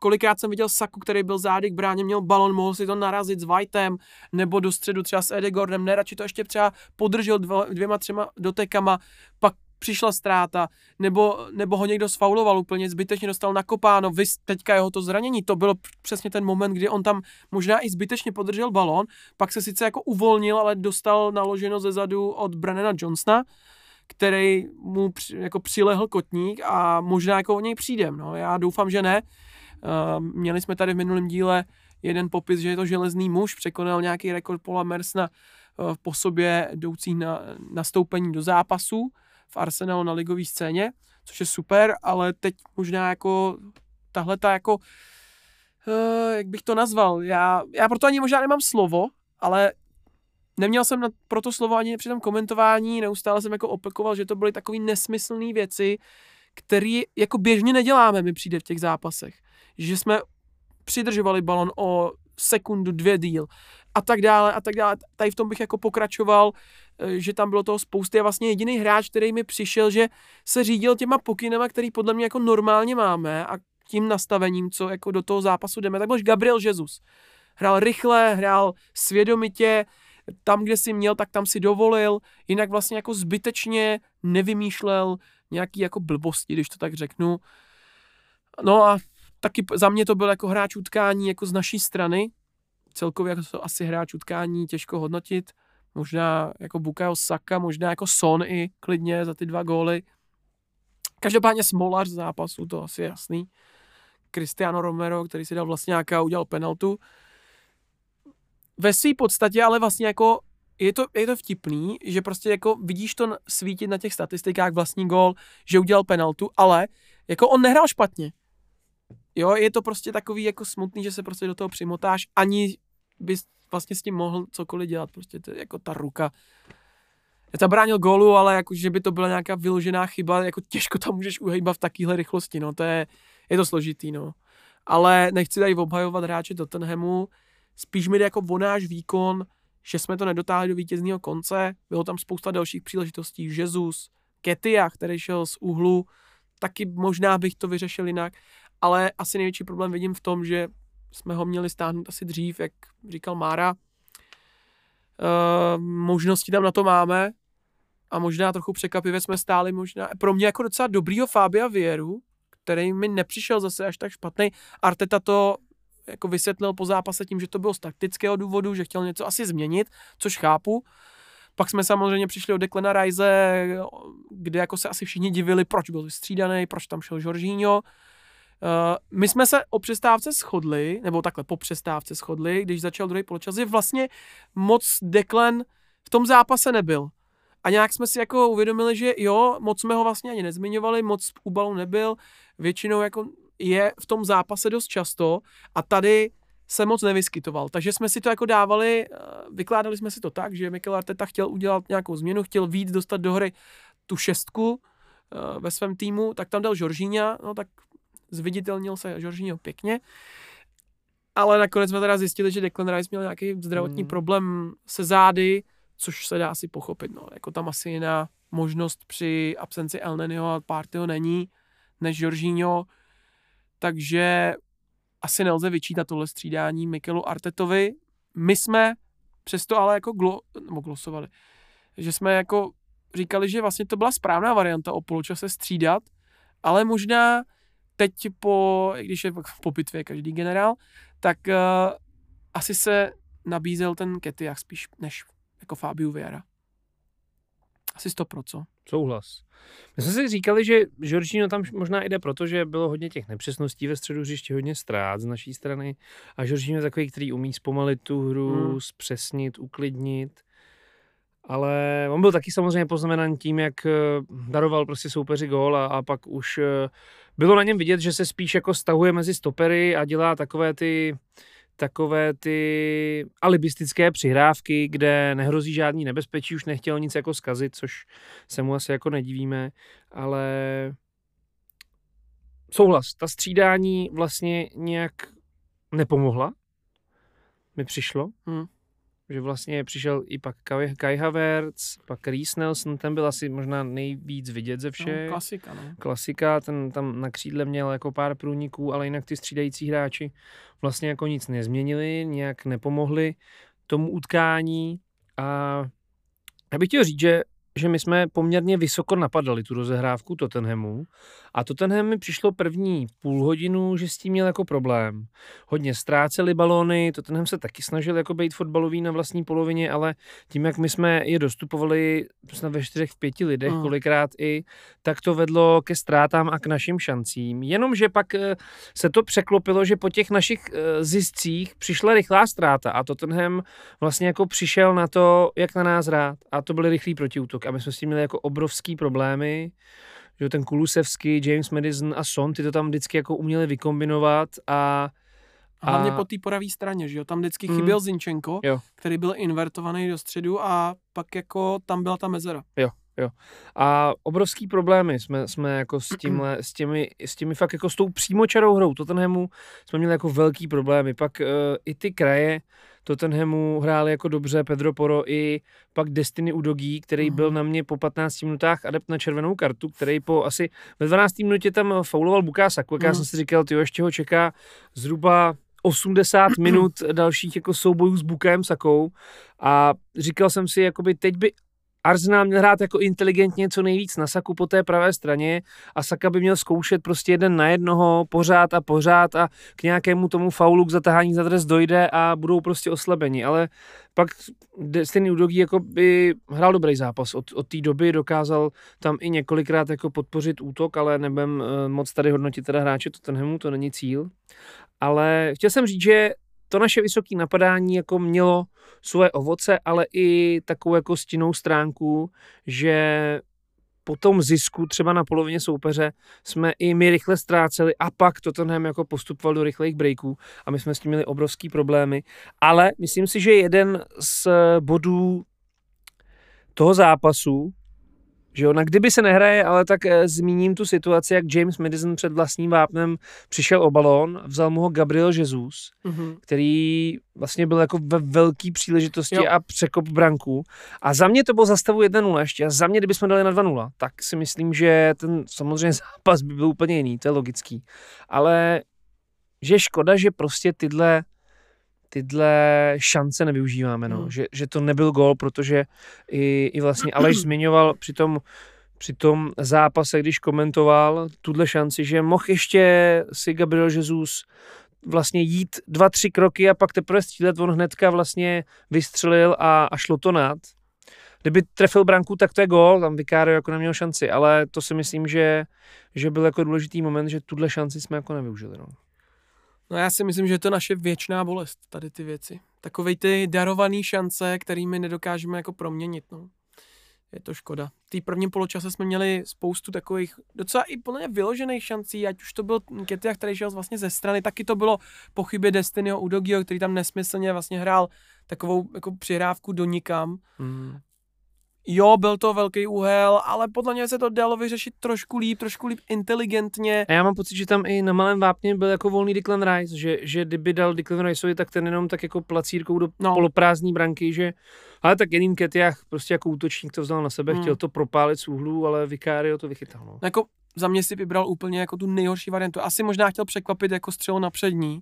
kolikrát jsem viděl Saku, který byl zády k bráně, měl balon, mohl si to narazit s Whiteem, nebo do středu třeba s Edegordem, ne, radši to ještě třeba podržel dvěma, třema dotekama, pak přišla ztráta, nebo, nebo ho někdo sfauloval úplně, zbytečně dostal nakopáno, vy teďka jeho to zranění, to bylo přesně ten moment, kdy on tam možná i zbytečně podržel balón, pak se sice jako uvolnil, ale dostal naloženo ze zadu od Brannana Johnsona, který mu při, jako přilehl kotník a možná jako o něj přijdem, no, já doufám, že ne. Uh, měli jsme tady v minulém díle jeden popis, že je to železný muž, překonal nějaký rekord Paula Mersna uh, po sobě jdoucí na nastoupení do zápasu v Arsenalu na ligové scéně, což je super, ale teď možná jako tahle ta jako uh, jak bych to nazval, já, já proto ani možná nemám slovo, ale neměl jsem na, pro to slovo ani při tom komentování, neustále jsem jako opakoval, že to byly takové nesmyslné věci, které jako běžně neděláme, mi přijde v těch zápasech. Že jsme přidržovali balon o sekundu, dvě díl a tak dále a tak dále. Tady v tom bych jako pokračoval, eh, že tam bylo toho spousty a vlastně jediný hráč, který mi přišel, že se řídil těma pokynama, který podle mě jako normálně máme a tím nastavením, co jako do toho zápasu jdeme, tak byl Gabriel Jesus. Hrál rychle, hrál svědomitě, tam, kde si měl, tak tam si dovolil, jinak vlastně jako zbytečně nevymýšlel nějaký jako blbosti, když to tak řeknu. No a taky za mě to byl jako hráč utkání jako z naší strany, celkově jako to asi hráč utkání těžko hodnotit, možná jako Bukayo Saka, možná jako Son i klidně za ty dva góly. Každopádně smolař z zápasu, to asi je jasný. Cristiano Romero, který si dal vlastně nějaká, udělal penaltu ve své podstatě ale vlastně jako je to, je to vtipný, že prostě jako vidíš to svítit na těch statistikách vlastní gol, že udělal penaltu, ale jako on nehrál špatně. Jo, je to prostě takový jako smutný, že se prostě do toho přimotáš, ani bys vlastně s tím mohl cokoliv dělat, prostě to jako ta ruka. Já bránil gólu, ale jako, že by to byla nějaká vyložená chyba, jako těžko tam můžeš uhejbat v takové rychlosti, no, to je, je to složitý, no. Ale nechci tady obhajovat hráče Tottenhamu, Spíš mi jde jako o náš výkon, že jsme to nedotáhli do vítězného konce. Bylo tam spousta dalších příležitostí. Jezus, Ketia, který šel z úhlu, taky možná bych to vyřešil jinak, ale asi největší problém vidím v tom, že jsme ho měli stáhnout asi dřív, jak říkal Mára. Uh, možnosti tam na to máme a možná trochu překvapivě jsme stáli možná, pro mě jako docela dobrýho Fabia Vieru, který mi nepřišel zase až tak špatný. Arteta to jako vysvětlil po zápase tím, že to bylo z taktického důvodu, že chtěl něco asi změnit, což chápu. Pak jsme samozřejmě přišli od Declana Rice, kde jako se asi všichni divili, proč byl vystřídaný, proč tam šel Jorginho. Uh, my jsme se o přestávce shodli, nebo takhle po přestávce shodli, když začal druhý poločas, že vlastně moc Declan v tom zápase nebyl. A nějak jsme si jako uvědomili, že jo, moc jsme ho vlastně ani nezmiňovali, moc u balu nebyl, většinou jako je v tom zápase dost často a tady se moc nevyskytoval. Takže jsme si to jako dávali, eh, vykládali jsme si to tak, že Mikel Arteta chtěl udělat nějakou změnu, chtěl víc dostat do hry tu šestku eh, ve svém týmu, tak tam dal Žoržíňa, no tak zviditelnil se Žoržíňo pěkně. Ale nakonec jsme teda zjistili, že Declan Rice měl nějaký zdravotní mm. problém se zády, což se dá asi pochopit. No. Jako tam asi jiná možnost při absenci El Nenio a Partyho není, než Jorginho takže asi nelze vyčítat tohle střídání Mikelu Artetovi. My jsme přesto ale jako glo, nebo glosovali, že jsme jako říkali, že vlastně to byla správná varianta o poločase střídat, ale možná teď po, když je po bitvě každý generál, tak uh, asi se nabízel ten Ketiach spíš než jako Fabiu Vieira. Asi 100%. co? Souhlas. My jsme si říkali, že Žoržino tam možná jde proto, že bylo hodně těch nepřesností ve středu hřiště, hodně ztrát z naší strany a Žoržino je takový, který umí zpomalit tu hru, hmm. zpřesnit, uklidnit. Ale on byl taky samozřejmě poznamenán tím, jak eh, daroval prostě soupeři gól a, a pak už eh, bylo na něm vidět, že se spíš jako stahuje mezi stopery a dělá takové ty takové ty alibistické přihrávky, kde nehrozí žádný nebezpečí, už nechtěl nic jako skazit, což se mu asi jako nedivíme, ale souhlas, ta střídání vlastně nějak nepomohla, mi přišlo. Hmm že vlastně přišel i pak Kai, Havertz, pak Reese Nelson, ten byl asi možná nejvíc vidět ze všech. No, klasika, no. Klasika, ten tam na křídle měl jako pár průniků, ale jinak ty střídající hráči vlastně jako nic nezměnili, nějak nepomohli tomu utkání a já bych chtěl říct, že že my jsme poměrně vysoko napadali tu rozehrávku Tottenhamu a Tottenham mi přišlo první půl hodinu, že s tím měl jako problém. Hodně ztráceli balóny, Tottenham se taky snažil jako být fotbalový na vlastní polovině, ale tím, jak my jsme je dostupovali snad ve čtyřech, v pěti lidech, mm. kolikrát i, tak to vedlo ke ztrátám a k našim šancím. Jenomže pak eh, se to překlopilo, že po těch našich eh, ziscích přišla rychlá ztráta a Tottenham vlastně jako přišel na to, jak na nás rád a to byly rychlý protiútok a my jsme s tím měli jako obrovský problémy, že ten Kulusevský, James Madison a Son, ty to tam vždycky jako uměli vykombinovat a a hlavně po té poravé straně, že jo, tam vždycky mm. chyběl Zinčenko, jo. který byl invertovaný do středu a pak jako tam byla ta mezera. Jo, jo. A obrovský problémy jsme, jsme jako s, tímhle, s, těmi, s těmi fakt jako s tou přímočarou hrou Tottenhamu jsme měli jako velký problémy. Pak uh, i ty kraje, Tottenhamu hráli jako dobře Pedro Poro i pak Destiny Udogí, který byl na mě po 15 minutách adept na červenou kartu, který po asi ve 12. minutě tam fauloval Bukásaku. Mm. Já jsem si říkal, ty ještě ho čeká zhruba 80 minut dalších jako soubojů s Bukem Sakou a říkal jsem si, jakoby teď by Arsenal měl hrát jako inteligentně co nejvíc na Saku po té pravé straně a Saka by měl zkoušet prostě jeden na jednoho pořád a pořád a k nějakému tomu faulu k zatahání za dres dojde a budou prostě oslabeni, ale pak stejný Udogi jako by hrál dobrý zápas. Od, od té doby dokázal tam i několikrát jako podpořit útok, ale nebem uh, moc tady hodnotit teda hráče Tottenhamu, to není cíl. Ale chtěl jsem říct, že to naše vysoké napadání jako mělo svoje ovoce, ale i takovou jako stinnou stránku, že po tom zisku třeba na polovině soupeře jsme i my rychle ztráceli a pak to Tottenham jako postupoval do rychlých breaků a my jsme s tím měli obrovský problémy. Ale myslím si, že jeden z bodů toho zápasu že ona, kdyby se nehraje, ale tak e, zmíním tu situaci, jak James Madison před vlastním vápnem přišel o balón, vzal mu ho Gabriel Jesus, mm-hmm. který vlastně byl jako ve velké příležitosti jo. a překop branku. A za mě to bylo zastavu 1-0 ještě. A za mě, kdybychom dali na 2-0, tak si myslím, že ten samozřejmě zápas by byl úplně jiný, to je logický. Ale že škoda, že prostě tyhle tyhle šance nevyužíváme, no. Hmm. Že, že to nebyl gol, protože i, i vlastně Aleš zmiňoval při tom, při tom zápase, když komentoval tuhle šanci, že mohl ještě si Gabriel Jesus vlastně jít dva, tři kroky a pak teprve střílet, on hnedka vlastně vystřelil a, a šlo to nad. Kdyby trefil branku, tak to je gol, tam Vicario jako neměl šanci, ale to si myslím, že, že byl jako důležitý moment, že tuhle šanci jsme jako nevyužili. No. No já si myslím, že je to naše věčná bolest, tady ty věci. Takové ty darované šance, kterými nedokážeme jako proměnit, no. Je to škoda. V té prvním poločase jsme měli spoustu takových docela i plně vyložených šancí, ať už to byl Ketiach, který šel vlastně ze strany, taky to bylo pochybě Destinyho Udogio, který tam nesmyslně vlastně hrál takovou jako přihrávku do nikam. Mm. Jo, byl to velký úhel, ale podle mě se to dalo vyřešit trošku líp, trošku líp inteligentně. A já mám pocit, že tam i na malém vápně byl jako volný Declan Rice, že, že kdyby dal Declan Riceovi, tak ten jenom tak jako placírkou do no. poloprázdní branky, že ale tak jedním Ketiach prostě jako útočník to vzal na sebe, hmm. chtěl to propálit z úhlu, ale Vicario to vychytal. No. Jako za mě si vybral úplně jako tu nejhorší variantu. Asi možná chtěl překvapit jako střelu na přední,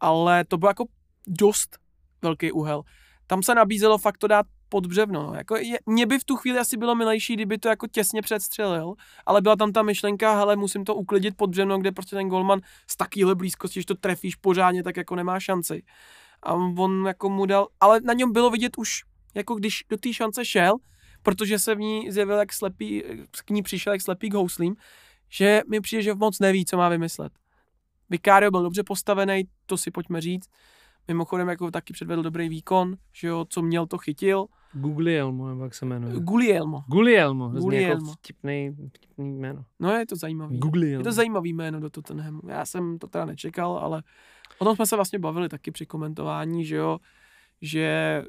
ale to byl jako dost velký úhel. Tam se nabízelo fakt to dát pod břevno. No. Jako je, mě by v tu chvíli asi bylo milejší, kdyby to jako těsně předstřelil, ale byla tam ta myšlenka, hele, musím to uklidit pod břevno, kde prostě ten golman z takýhle blízkosti, když to trefíš pořádně, tak jako nemá šanci. A on jako mu dal, ale na něm bylo vidět už, jako když do té šance šel, protože se v ní zjevil jak slepý, k ní přišel jak slepý k houslím, že mi přijde, že moc neví, co má vymyslet. Vicario byl dobře postavený, to si pojďme říct. Mimochodem jako taky předvedl dobrý výkon, že jo, co měl, to chytil. Guglielmo, nebo jak se jmenuje? Guglielmo. Guglielmo, Guglielmo. Jako vtipný, vtipný jméno. No je to zajímavý. Guglielmo. Je to zajímavý jméno do Tottenhamu. Já jsem to teda nečekal, ale o tom jsme se vlastně bavili taky při komentování, že jo, že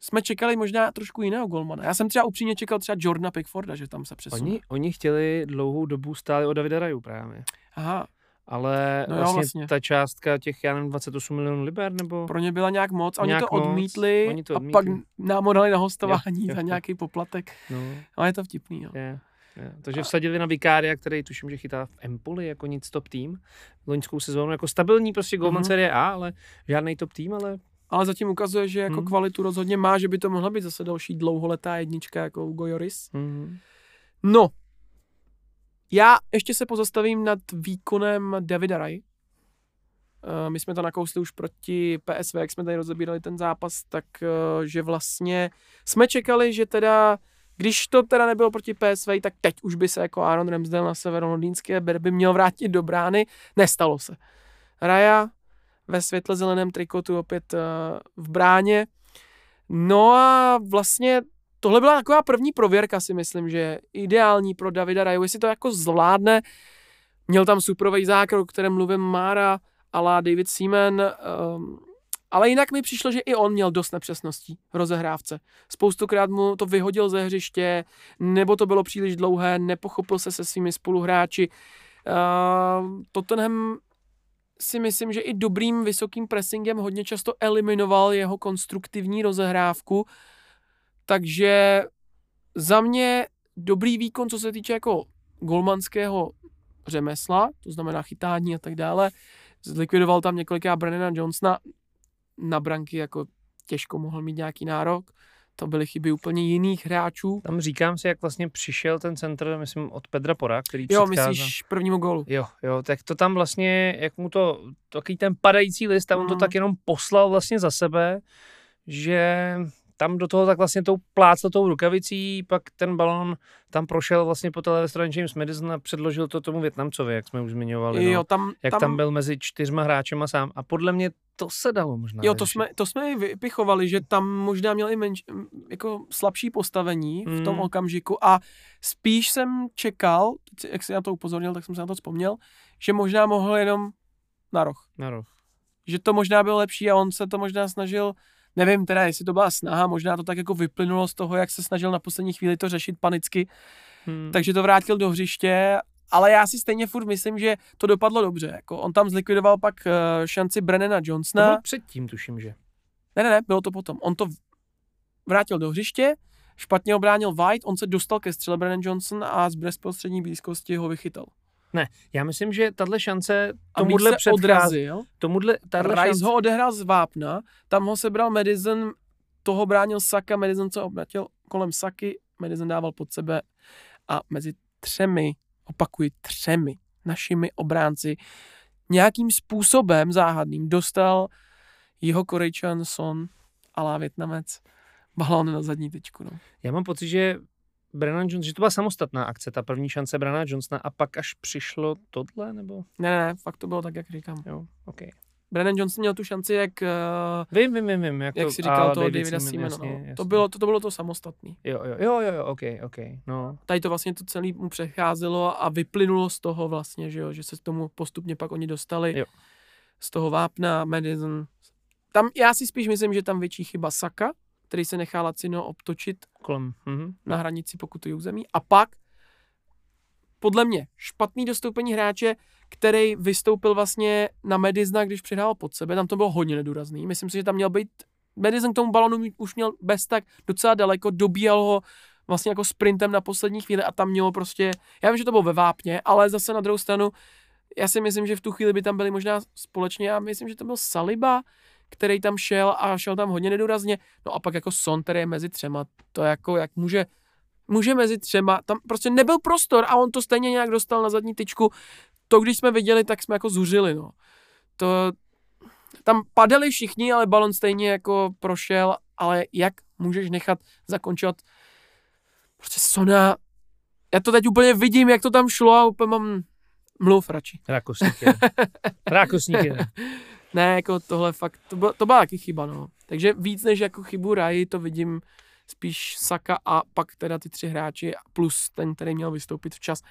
jsme čekali možná trošku jiného golmana. Já jsem třeba upřímně čekal třeba Jordana Pickforda, že tam se přesune. Oni, oni chtěli dlouhou dobu stále o Davida Raju právě. Aha, ale no vlastně, jo, vlastně ta částka těch, já nevím, 28 milionů liber, nebo... Pro ně byla nějak moc, oni, to, odmítli, oni to odmítli a pak nám ho dali na hostování jo, za nějaký poplatek. No. Ale je to vtipný, jo. Je. Je. Takže a... vsadili na Vikária, který tuším, že chytá v Empoli jako nic top tým loňskou sezónu, jako stabilní prostě mm-hmm. série A, ale žádný top tým, ale ale zatím ukazuje, že jako Hmm. kvalitu rozhodně má, že by to mohla být zase další dlouholetá jednička jako Hugo Joris. Mhm. No, já ještě se pozastavím nad výkonem Davida Rai. Eh, My jsme to nakousli už proti PSV, jak jsme tady rozebírali ten zápas, tak eh, že vlastně jsme čekali, že teda, když to teda nebylo proti PSV, tak teď už by se jako Aaron Ramsdale na severolondýnské derby měl vrátit do brány. Nestalo se. Raja ve světle zeleném trikotu opět eh, v bráně. No a vlastně tohle byla taková první prověrka, si myslím, že ideální pro Davida Raju, jestli to jako zvládne. Měl tam superový zákrok, o kterém mluvím Mára, ala David Seaman, um, ale jinak mi přišlo, že i on měl dost nepřesností v rozehrávce. Spoustukrát mu to vyhodil ze hřiště, nebo to bylo příliš dlouhé, nepochopil se se svými spoluhráči. Uh, Tottenham si myslím, že i dobrým vysokým pressingem hodně často eliminoval jeho konstruktivní rozehrávku, takže za mě dobrý výkon, co se týče jako golmanského řemesla, to znamená chytání a tak dále. Zlikvidoval tam několikrát Brennana Johnsona na branky, jako těžko mohl mít nějaký nárok. To byly chyby úplně jiných hráčů. Tam říkám si, jak vlastně přišel ten centr, myslím, od Pedra Pora, který Jo, předcházel. myslíš prvnímu gólu. Jo, jo, tak to tam vlastně, jak mu to, takový ten padající list, a on to Mhm. tak jenom poslal vlastně za sebe, že tam do toho tak vlastně tou plácl tou rukavicí, pak ten balon tam prošel vlastně po té straně James Madison a předložil to tomu Větnamcovi, jak jsme už zmiňovali. No. Jo, tam, jak tam, byl mezi čtyřma hráčema sám. A podle mě to se dalo možná. Jo, to jsme, to jsme i vypichovali, že tam možná měl i menš, jako slabší postavení v tom Mm. okamžiku a spíš jsem čekal, jak jsi na to upozornil, tak jsem se na to vzpomněl, že možná mohl jenom na roh. Na roh. Že to možná bylo lepší a on se to možná snažil, nevím teda, jestli to byla snaha, možná to tak jako vyplynulo z toho, jak se snažil na poslední chvíli to řešit panicky, Hmm. takže to vrátil do hřiště, ale já si stejně furt myslím, že to dopadlo dobře. Jako on tam zlikvidoval pak uh, šanci Brennana to Johnsona. bylo předtím, tuším, že. Ne, ne, ne, bylo to potom. On to vrátil do hřiště, špatně obránil White, on se dostal ke střele Brennan Johnson a z bezprostřední blízkosti ho vychytal. Já myslím, že tahle šance A tomuhle předchází. odrazil, Tomuhle, tahle Rice šance, ho odehrál z vápna, tam ho sebral Madison, toho bránil Saka, Madison se obratil kolem Saky, Madison dával pod sebe a mezi třemi, opakuji třemi, našimi obránci nějakým způsobem záhadným dostal jeho Korejčan Son, alá Větnamec, balón na zadní tyčku. No. Já mám pocit, že Brennan Johnson, že to byla samostatná akce, ta první šance Brennana Johnsona a pak až přišlo tohle, nebo? Ne, ne, fakt to bylo tak, jak říkám. Jo, OK. Brennan Johnson měl tu šanci, jak, uh, Vím, vím, vím, vím. Jak, jak to, si říkal toho David Davida Seaman, Seamana. No. jasně. To, bylo, to, to bylo to samostatný. Jo, jo, jo, jo, jo, OK, OK, no. Tady to vlastně to celé mu přecházelo a vyplynulo z toho vlastně, že, jo, že se k tomu postupně pak oni dostali. Jo. Z toho vápna, Madison. Tam, já si spíš myslím, že tam větší chyba Saka, který se nechá Lacino obtočit Kolem, mhm. na hranici pokutových území. A pak, podle mě, špatný dostoupení hráče, který vystoupil vlastně na Medizna, když přihrál pod sebe. Tam to bylo hodně nedůrazný. Myslím si, že tam měl být Madison k tomu balonu už měl bez tak docela daleko, dobíjal ho vlastně jako sprintem na poslední chvíli a tam mělo prostě, já vím, že to bylo ve vápně, ale zase na druhou stranu, já si myslím, že v tu chvíli by tam byli možná společně, já myslím, že to byl Saliba, který tam šel a šel tam hodně nedůrazně, no a pak jako Son, který je mezi třema, to jako jak může, může mezi třema, tam prostě nebyl prostor a on to stejně nějak dostal na zadní tyčku, to když jsme viděli, tak jsme jako zuřili, no. To, tam padali všichni, ale balon stejně jako prošel, ale jak můžeš nechat zakončovat prostě Sona, já to teď úplně vidím, jak to tam šlo a úplně mám mluv radši. Rákosník je. Rákosník je. Ne, jako tohle fakt, to, byla, to byla taky chyba, no. Takže víc než jako chybu Rai, to vidím spíš Saka a pak teda ty tři hráči plus ten, který měl vystoupit včas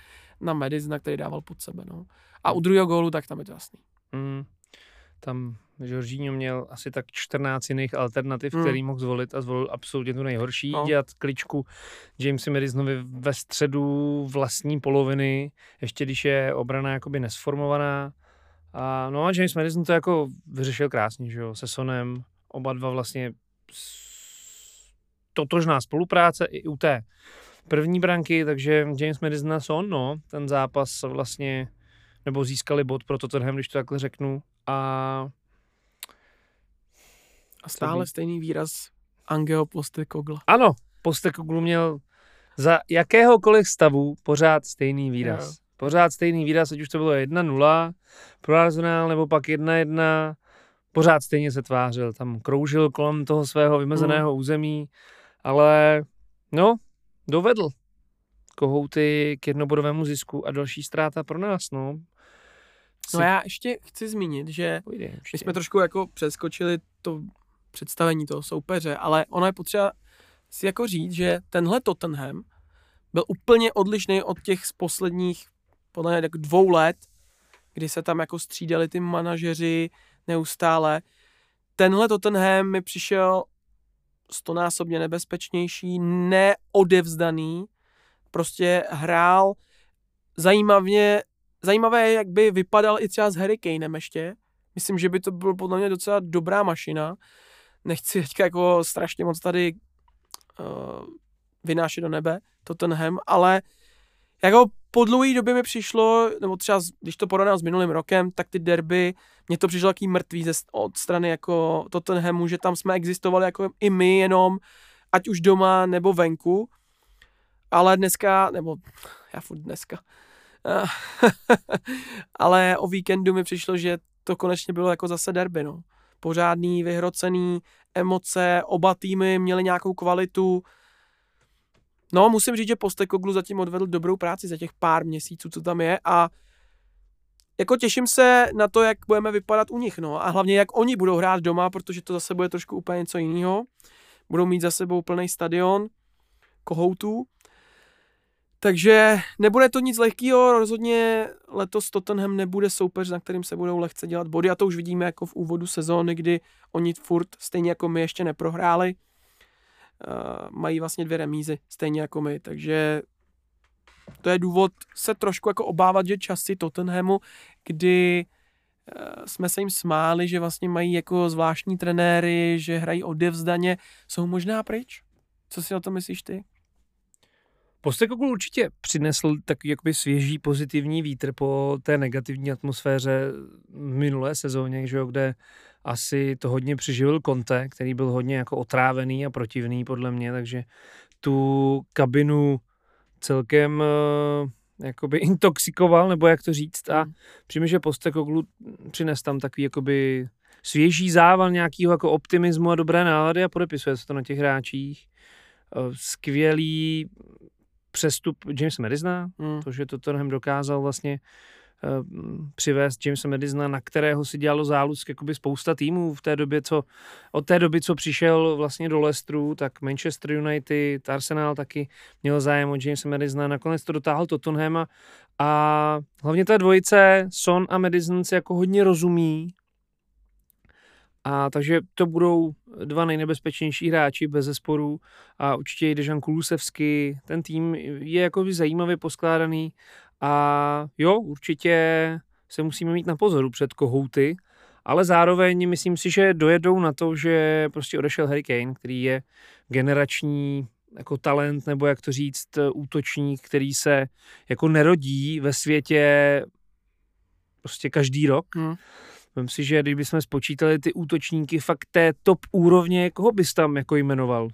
na Madison, který dával pod sebe, no. A u druhého gólu, tak tam je to jasný. Mm. Tam Jorginho měl asi tak 14 jiných alternativ, Mm. který mohl zvolit a zvolil absolutně tu nejhorší. No. Dělat kličku Jamesi Madisonovi ve středu vlastní poloviny, ještě když je obrana jakoby nesformovaná. A no a James Madison to jako vyřešil krásně, že jo, se Sonem. Oba dva vlastně totožná spolupráce i u té první branky, takže James Madison a Son, no, ten zápas vlastně, nebo získali bod pro Tottenham, když to takhle řeknu. A A stále stejný výraz Angeo Postekogla. Ano, Postekoglu měl za jakéhokoliv stavu pořád stejný výraz. Jo. Pořád stejný výraz, ať už to bylo 1-0 pro Arsenal, nebo pak 1-1, pořád stejně se tvářil. Tam kroužil kolem toho svého vymezeného území, ale no, dovedl kohouty k jednobodovému zisku a další ztráta pro nás, no. No já ještě chci zmínit, že Pojde, my jsme trošku jako přeskočili to představení toho soupeře, ale ono je potřeba si jako říct, že tenhle Tottenham byl úplně odlišný od těch z posledních podle mě tak dvou let, kdy se tam jako střídali ty manažeři neustále. Tenhle Tottenham mi přišel stonásobně nebezpečnější, neodevzdaný, prostě hrál zajímavě, zajímavé jak by vypadal i třeba s Hurricanem ještě. Myslím, že by to bylo podle mě docela dobrá mašina. Nechci teďka jako strašně moc tady uh, vynášet do nebe Tottenham, ale jako po dlouhé době mi přišlo, nebo třeba když to porovnám s minulým rokem, tak ty derby, mně to přišlo jaký mrtvý ze, od strany jako Tottenhamu, že tam jsme existovali jako i my jenom, ať už doma nebo venku, ale dneska, nebo já furt dneska, ale o víkendu mi přišlo, že to konečně bylo jako zase derby, no. Pořádný, vyhrocený, emoce, oba týmy měly nějakou kvalitu. No, musím říct, že Postekoglu zatím odvedl dobrou práci za těch pár měsíců, co tam je a jako těším se na to, jak budeme vypadat u nich, no. A hlavně, jak oni budou hrát doma, protože to zase bude trošku úplně něco jiného. Budou mít za sebou plný stadion kohoutů. Takže nebude to nic lehkého, rozhodně letos Tottenham nebude soupeř, na kterým se budou lehce dělat body a to už vidíme jako v úvodu sezóny, kdy oni furt, stejně jako my, ještě neprohráli. Uh, mají vlastně dvě remízy, stejně jako my, takže to je důvod se trošku jako obávat, že časy Tottenhamu, kdy uh, jsme se jim smáli, že vlastně mají jako zvláštní trenéry, že hrají odevzdaně, jsou možná pryč. Co si o tom myslíš ty? Postekoglu určitě přinesl takový jakoby svěží pozitivní vítr po té negativní atmosféře v minulé sezóně, že jo, kde asi to hodně přiživil Conte, který byl hodně jako otrávený a protivný podle mě, takže tu kabinu celkem uh, jakoby intoxikoval, nebo jak to říct, a Hmm. přijme, že Postekoglu přines tam takový jakoby svěží zával nějakého jako optimismu a dobré nálady a podepisuje se to na těch hráčích. Eh, Skvělý přestup Jamesa Madisona, Hmm. to, že Tottenham dokázal vlastně eh, přivést Jamesa Madisona, na kterého si dělalo zálusk jakoby spousta týmů. V té době, co, od té doby, co přišel vlastně do Leicesteru, tak Manchester United, Arsenal taky měl zájem o Jamesa Madisona, nakonec to dotáhl Tottenham a, a hlavně ta dvojice Son a Madison si jako hodně rozumí. A takže to budou dva nejnebezpečnější hráči bez zesporu a určitě i Dejan Kulusevsky, ten tým je jako zajímavě poskládaný a jo, určitě se musíme mít na pozoru před kohouty, ale zároveň myslím si, že dojedou na to, že prostě odešel Harry Kane, který je generační jako talent, nebo jak to říct, útočník, který se jako nerodí ve světě prostě každý rok. Hmm. Vem si, že kdybychom spočítali ty útočníky fakt té top úrovně, koho bys tam jako jmenoval?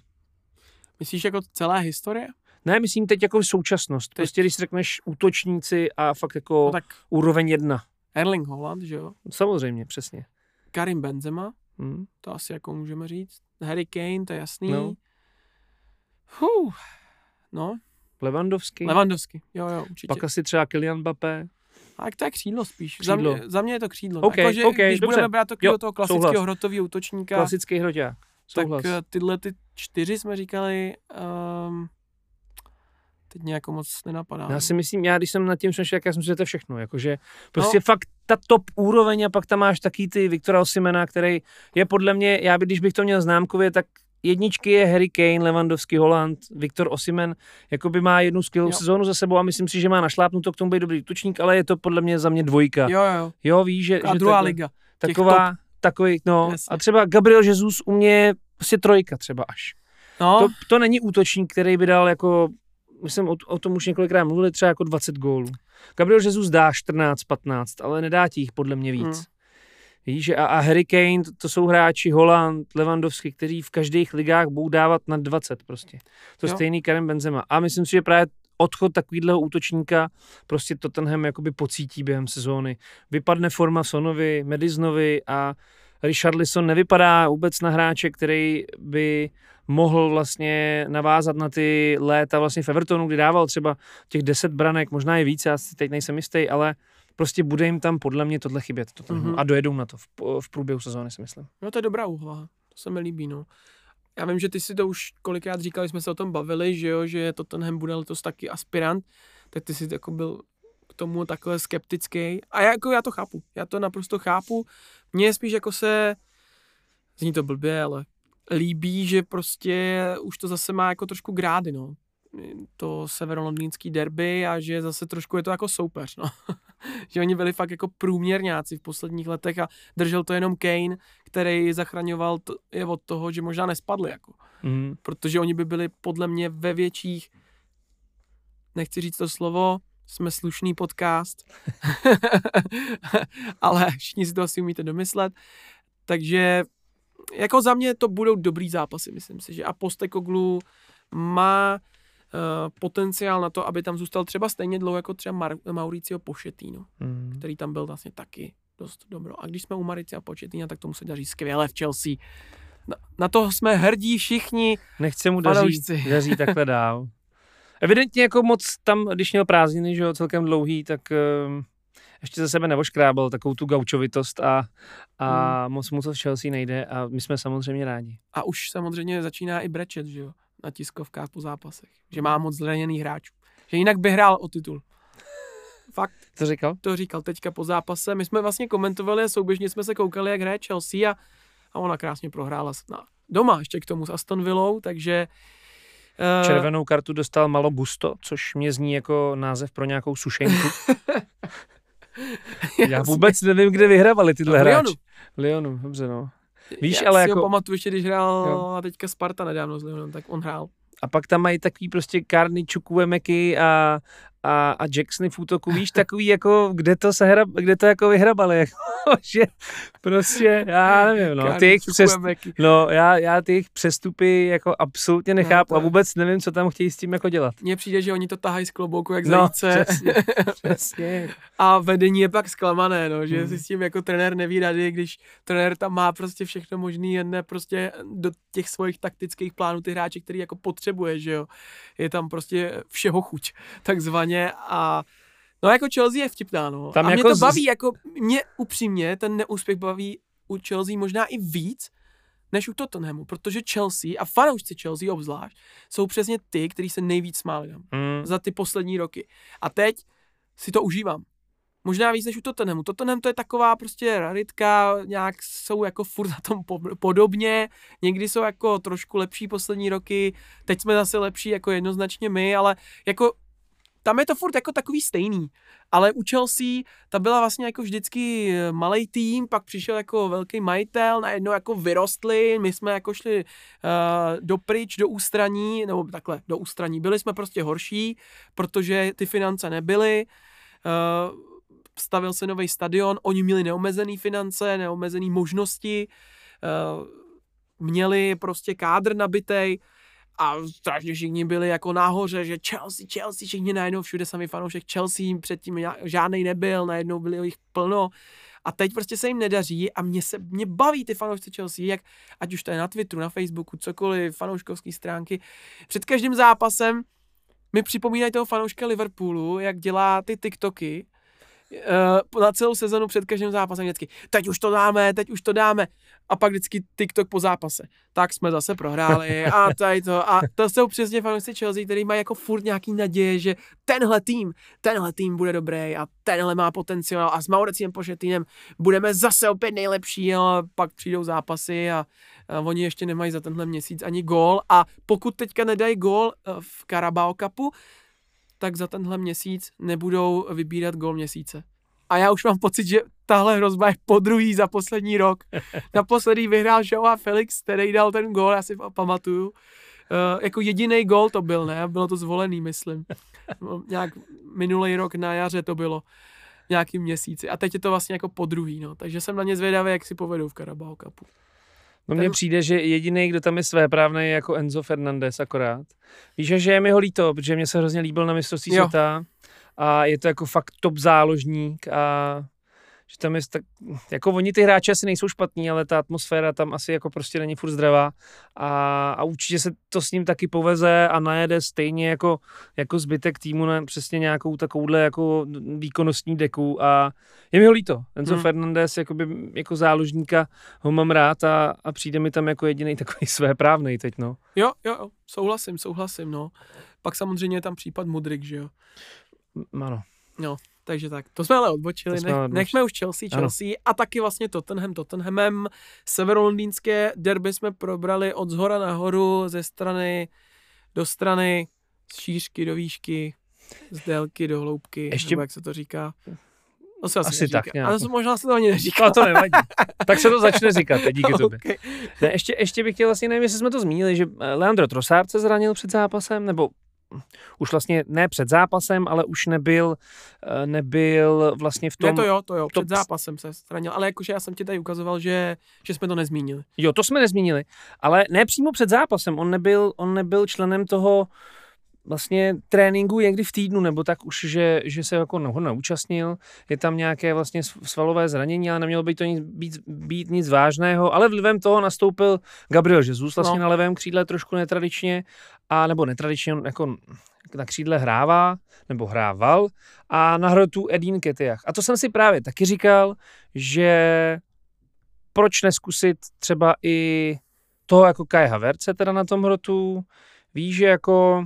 Myslíš jako celá historie? Ne, myslím teď jako současnost. Teď. Prostě když řekneš útočníci a fakt jako No tak úroveň jedna. Erling Holland, že jo? Samozřejmě, přesně. Karim Benzema, Hm. to asi jako můžeme říct. Harry Kane, to je jasný. No. Huh. No, Levandovský. Lewandowski, jo, jo, určitě. Pak asi třeba Kylian Mbappé. A jak to je křídlo spíš. Křídlo. Za, mě, za mě je to křídlo. OK, jako, že OK, když dobře. budeme brát Jo, toho klasického souhlas. hrotového útočníka, Klasický hroťák. tak Souhlas. eh, tyhle ty čtyři jsme říkali, um, teď nějak moc nenapadá. Já si myslím, já když jsem nad tím přemýšlel, jak já jsem si, že to všechno. Jakože prostě no. fakt ta top úroveň a pak tam máš taky ty Viktora Osimena, který je podle mě, já by, když bych to měl známkově, tak jedničky je Harry Kane, Lewandowski, Holland, Viktor Osimen, jakoby má jednu skvělou sezónu za sebou a myslím si, že má našlápnuto k tomu být dobrý útočník, ale je to podle mě za mě dvojka. Jo, Jo, jo. víš, že, A že druhá takhle- liga. taková, takový, no, Jasně. a třeba Gabriel Jesus u mě je prostě trojka třeba až. No, To, to není útočník, který by dal jako, my jsme o, o tom už několikrát mluvili, třeba jako 20 gólů. Gabriel Jesus dá 14, 15, ale nedá ti jich podle mě víc. Hmm. Víš, a, a Harry Kane, to, to jsou hráči Holland, Lewandowski, kteří v každých ligách budou dávat na 20 prostě. To Jo. stejný Karim Benzema. A myslím si, že právě odchod takovýhleho útočníka prostě Tottenham jakoby pocítí během sezóny. Vypadne forma Sonovi, Medizonovi a Richarlison nevypadá vůbec na hráče, který by mohl vlastně navázat na ty léta vlastně v Evertonu, kdy dával třeba těch 10 branek, možná i víc, já si teď nejsem jistý, ale prostě bude jim tam podle mě tohle chybět. Tottenhamu. Mhm. A dojedou na to v, v průběhu sezóny, si myslím. No to je dobrá úvaha, to se mi líbí, no. Já vím, že ty si to už kolikrát říkal, jsme se o tom bavili, že jo, že Tottenham bude letos taky aspirant, tak ty jsi jako byl k tomu takhle skeptický. A já, jako já to chápu, já to naprosto chápu. Mně spíš jako se, zní to blbě, ale líbí, že prostě už to zase má jako trošku grády, no. To severolondýnský derby a že zase trošku je to jako soupeř, no. že oni byli fakt jako průměrňáci v posledních letech a držel to jenom Kane, který zachraňoval to, je od toho, že možná nespadli, jako. Mm. Protože oni by byli podle mě ve větších, nechci říct to slovo, jsme slušný podcast, ale všichni si to asi umíte domyslet. Takže jako za mě to budou dobrý zápasy, myslím si, že a Postekoglu má uh, potenciál na to, aby tam zůstal třeba stejně dlouho jako třeba Mar- Mauricio Pochettino Mm. který tam byl vlastně taky dost dobro. A když jsme u Maricia Početina, tak tomu se daří skvěle v Chelsea. Na, na to jsme hrdí všichni. Nechce mu daří, daří takhle dál. Evidentně jako moc tam, když měl prázdniny, že jo, celkem dlouhý, tak um, ještě za sebe nevoškrábal takovou tu gaučovitost a, a Hmm. moc mu to v Chelsea nejde a my jsme samozřejmě rádi. A už samozřejmě začíná i brečet, že jo, na tiskovkách po zápasech. Že má moc zraněných hráčů. Že jinak by hrál o titul. Fakt, To říkal? to říkal teďka po zápase. My jsme vlastně komentovali a souběžně jsme se koukali, jak hraje Chelsea a, a ona krásně prohrála na, doma ještě k tomu s Aston Villou, takže eh, Červenou kartu dostal Malo Gusto, což mě zní jako název pro nějakou sušenku. Já vůbec nevím, kde vyhrávali tyhle hráči. Lyonu. Lyonu, dobře no. Víš, Já ale si jako- ho pamatuju ještě, když hrál Jo. teďka Sparta nedávno s Lyonem, tak on hrál. A pak tam mají takový prostě Karny, Čukuemeky a, a, a Jacksony v útoku, víš, takový jako, kde to, se hra, kde to jako vyhrabali, jako, že prostě, já nevím, no, ty jejich přes, no, já, já ty jejich přestupy jako absolutně nechápu to a vůbec nevím, co tam chtějí s tím jako dělat. Mně přijde, že oni to tahají z klobouku jak No, zajíce přesně, přesně. a vedení je pak zklamané, no, že Hmm. si s tím jako trenér neví rady, když trenér tam má prostě všechno možný, jen ne prostě do těch svých taktických plánů ty hráče, který jako potřebuje, že jo. Je tam prostě všeho chuť, takzvaně a No jako Chelsea je vtipná, no. Tam a mě jako to z- baví, jako mě upřímně ten neúspěch baví u Chelsea možná i víc, než u Tottenhamu, protože Chelsea a fanoušci Chelsea obzvlášť jsou přesně ty, kteří se nejvíc smáli Mm, za ty poslední roky. A teď si to užívám. Možná víc než u Tottenhamu. Tottenham to je taková prostě raritka, nějak jsou jako furt na tom po- podobně, někdy jsou jako trošku lepší poslední roky, teď jsme zase lepší jako jednoznačně my, ale jako tam je to furt jako takový stejný. Ale u Chelsea ta byla vlastně jako vždycky malý tým, pak přišel jako velký majitel, najednou jako vyrostli, my jsme jako šli uh, dopryč, do ústraní, nebo takhle, do ústraní. Byli jsme prostě horší, protože ty finance nebyly, uh, stavil se nový stadion, oni měli neomezený finance, neomezený možnosti, uh, měli prostě kádr nabitej a strašně všichni byli jako nahoře, že Chelsea, Chelsea, všichni najednou všude sami fanoušek Chelsea, předtím žádný nebyl, najednou byli jich plno a teď prostě se jim nedaří a mě se, mě baví ty fanoušci Chelsea, jak, ať už to je na Twitteru, na Facebooku, cokoliv, fanouškovské stránky. Před každým zápasem mi připomínají toho fanouška Liverpoolu, jak dělá ty TikToky, uh, na celou sezonu před každým zápasem vždycky, teď už to dáme, teď už to dáme. A pak vždycky TikTok po zápase. Tak jsme zase prohráli a tady to. A to jsou přesně fanoušci Chelsea, který mají jako furt nějaký naděje, že tenhle tým, tenhle tým bude dobrý a tenhle má potenciál a s Mauriciem Pochettinem budeme zase opět nejlepší, a pak přijdou zápasy a, a oni ještě nemají za tenhle měsíc ani gól a pokud teďka nedají gól eh, v Carabao Cupu, tak za tenhle měsíc nebudou vybírat gol měsíce. A já už mám pocit, že tahle hrozba je po druhý za poslední rok. Naposledy vyhrál Joao Felix, který dal ten gol, já si pamatuju. Uh, jako jediný gol to byl, ne? Bylo to zvolený, myslím. No, Nějak minulý rok na jaře to bylo. nějakým měsíci. A teď je to vlastně jako po druhý, no. Takže jsem na ně zvědavý, jak si povedou v Carabao Cupu. No mně přijde, že jediný, kdo tam je svéprávný, je jako Enzo Fernandez akorát. Víš, že je mi ho líto, protože mě se hrozně líbil na mistrovství světa a je to jako fakt top záložník a že tam je tak, jako oni ty hráči asi nejsou špatní, ale ta atmosféra tam asi jako prostě není furt zdravá a, a určitě se to s ním taky poveze a najede stejně jako, jako zbytek týmu na přesně nějakou takovouhle jako výkonnostní deku a je mi ho líto. Enzo Hmm. Fernandez jakoby, jako záložníka ho mám rád a, a přijde mi tam jako jediný takový svéprávnej teď, no. Jo, jo, jo, souhlasím, souhlasím, no. Pak samozřejmě je tam případ Mudrik, že jo. Ano. Takže tak, to jsme ale odbočili, To jsme Nech, ale odbočili. nechme už Chelsea, Ano. Chelsea a taky vlastně Tottenham, Tottenhamem. Severolondýnské derby jsme probrali od zhora nahoru, ze strany do strany, z šířky do výšky, z délky do hloubky, Ještě- nebo jak se to říká. To se asi, Asi neříká. tak nějak, Ale no. možná se to ani neříká. No to nevadí. tak se to začne říkat díky tobě. Okay. Ne, ještě, ještě bych chtěl vlastně, nevím, jestli jsme to zmínili, že eh, Leandro Trossard se zranil před zápasem, nebo už vlastně ne před zápasem, ale už nebyl, eh, nebyl vlastně v tom... Ne, to jo, to jo, to- před zápasem se zranil, ale jakože já jsem ti tady ukazoval, že, že jsme to nezmínili. Jo, to jsme nezmínili, ale ne přímo před zápasem, on nebyl, on nebyl členem toho vlastně tréninku někdy v týdnu, nebo tak už, že, že se jako ho neúčastnil, je tam nějaké vlastně sv- svalové zranění, ale nemělo by to nic, být, být nic vážného, ale vlivem toho nastoupil Gabriel Jesus vlastně No. na levém křídle trošku netradičně, a nebo netradičně, jako na křídle hrává, nebo hrával. A na hrotu Edín Ketiach. A to jsem si právě taky říkal, že proč neskusit třeba i toho jako Kai Havertze teda na tom hrotu, víš, že jako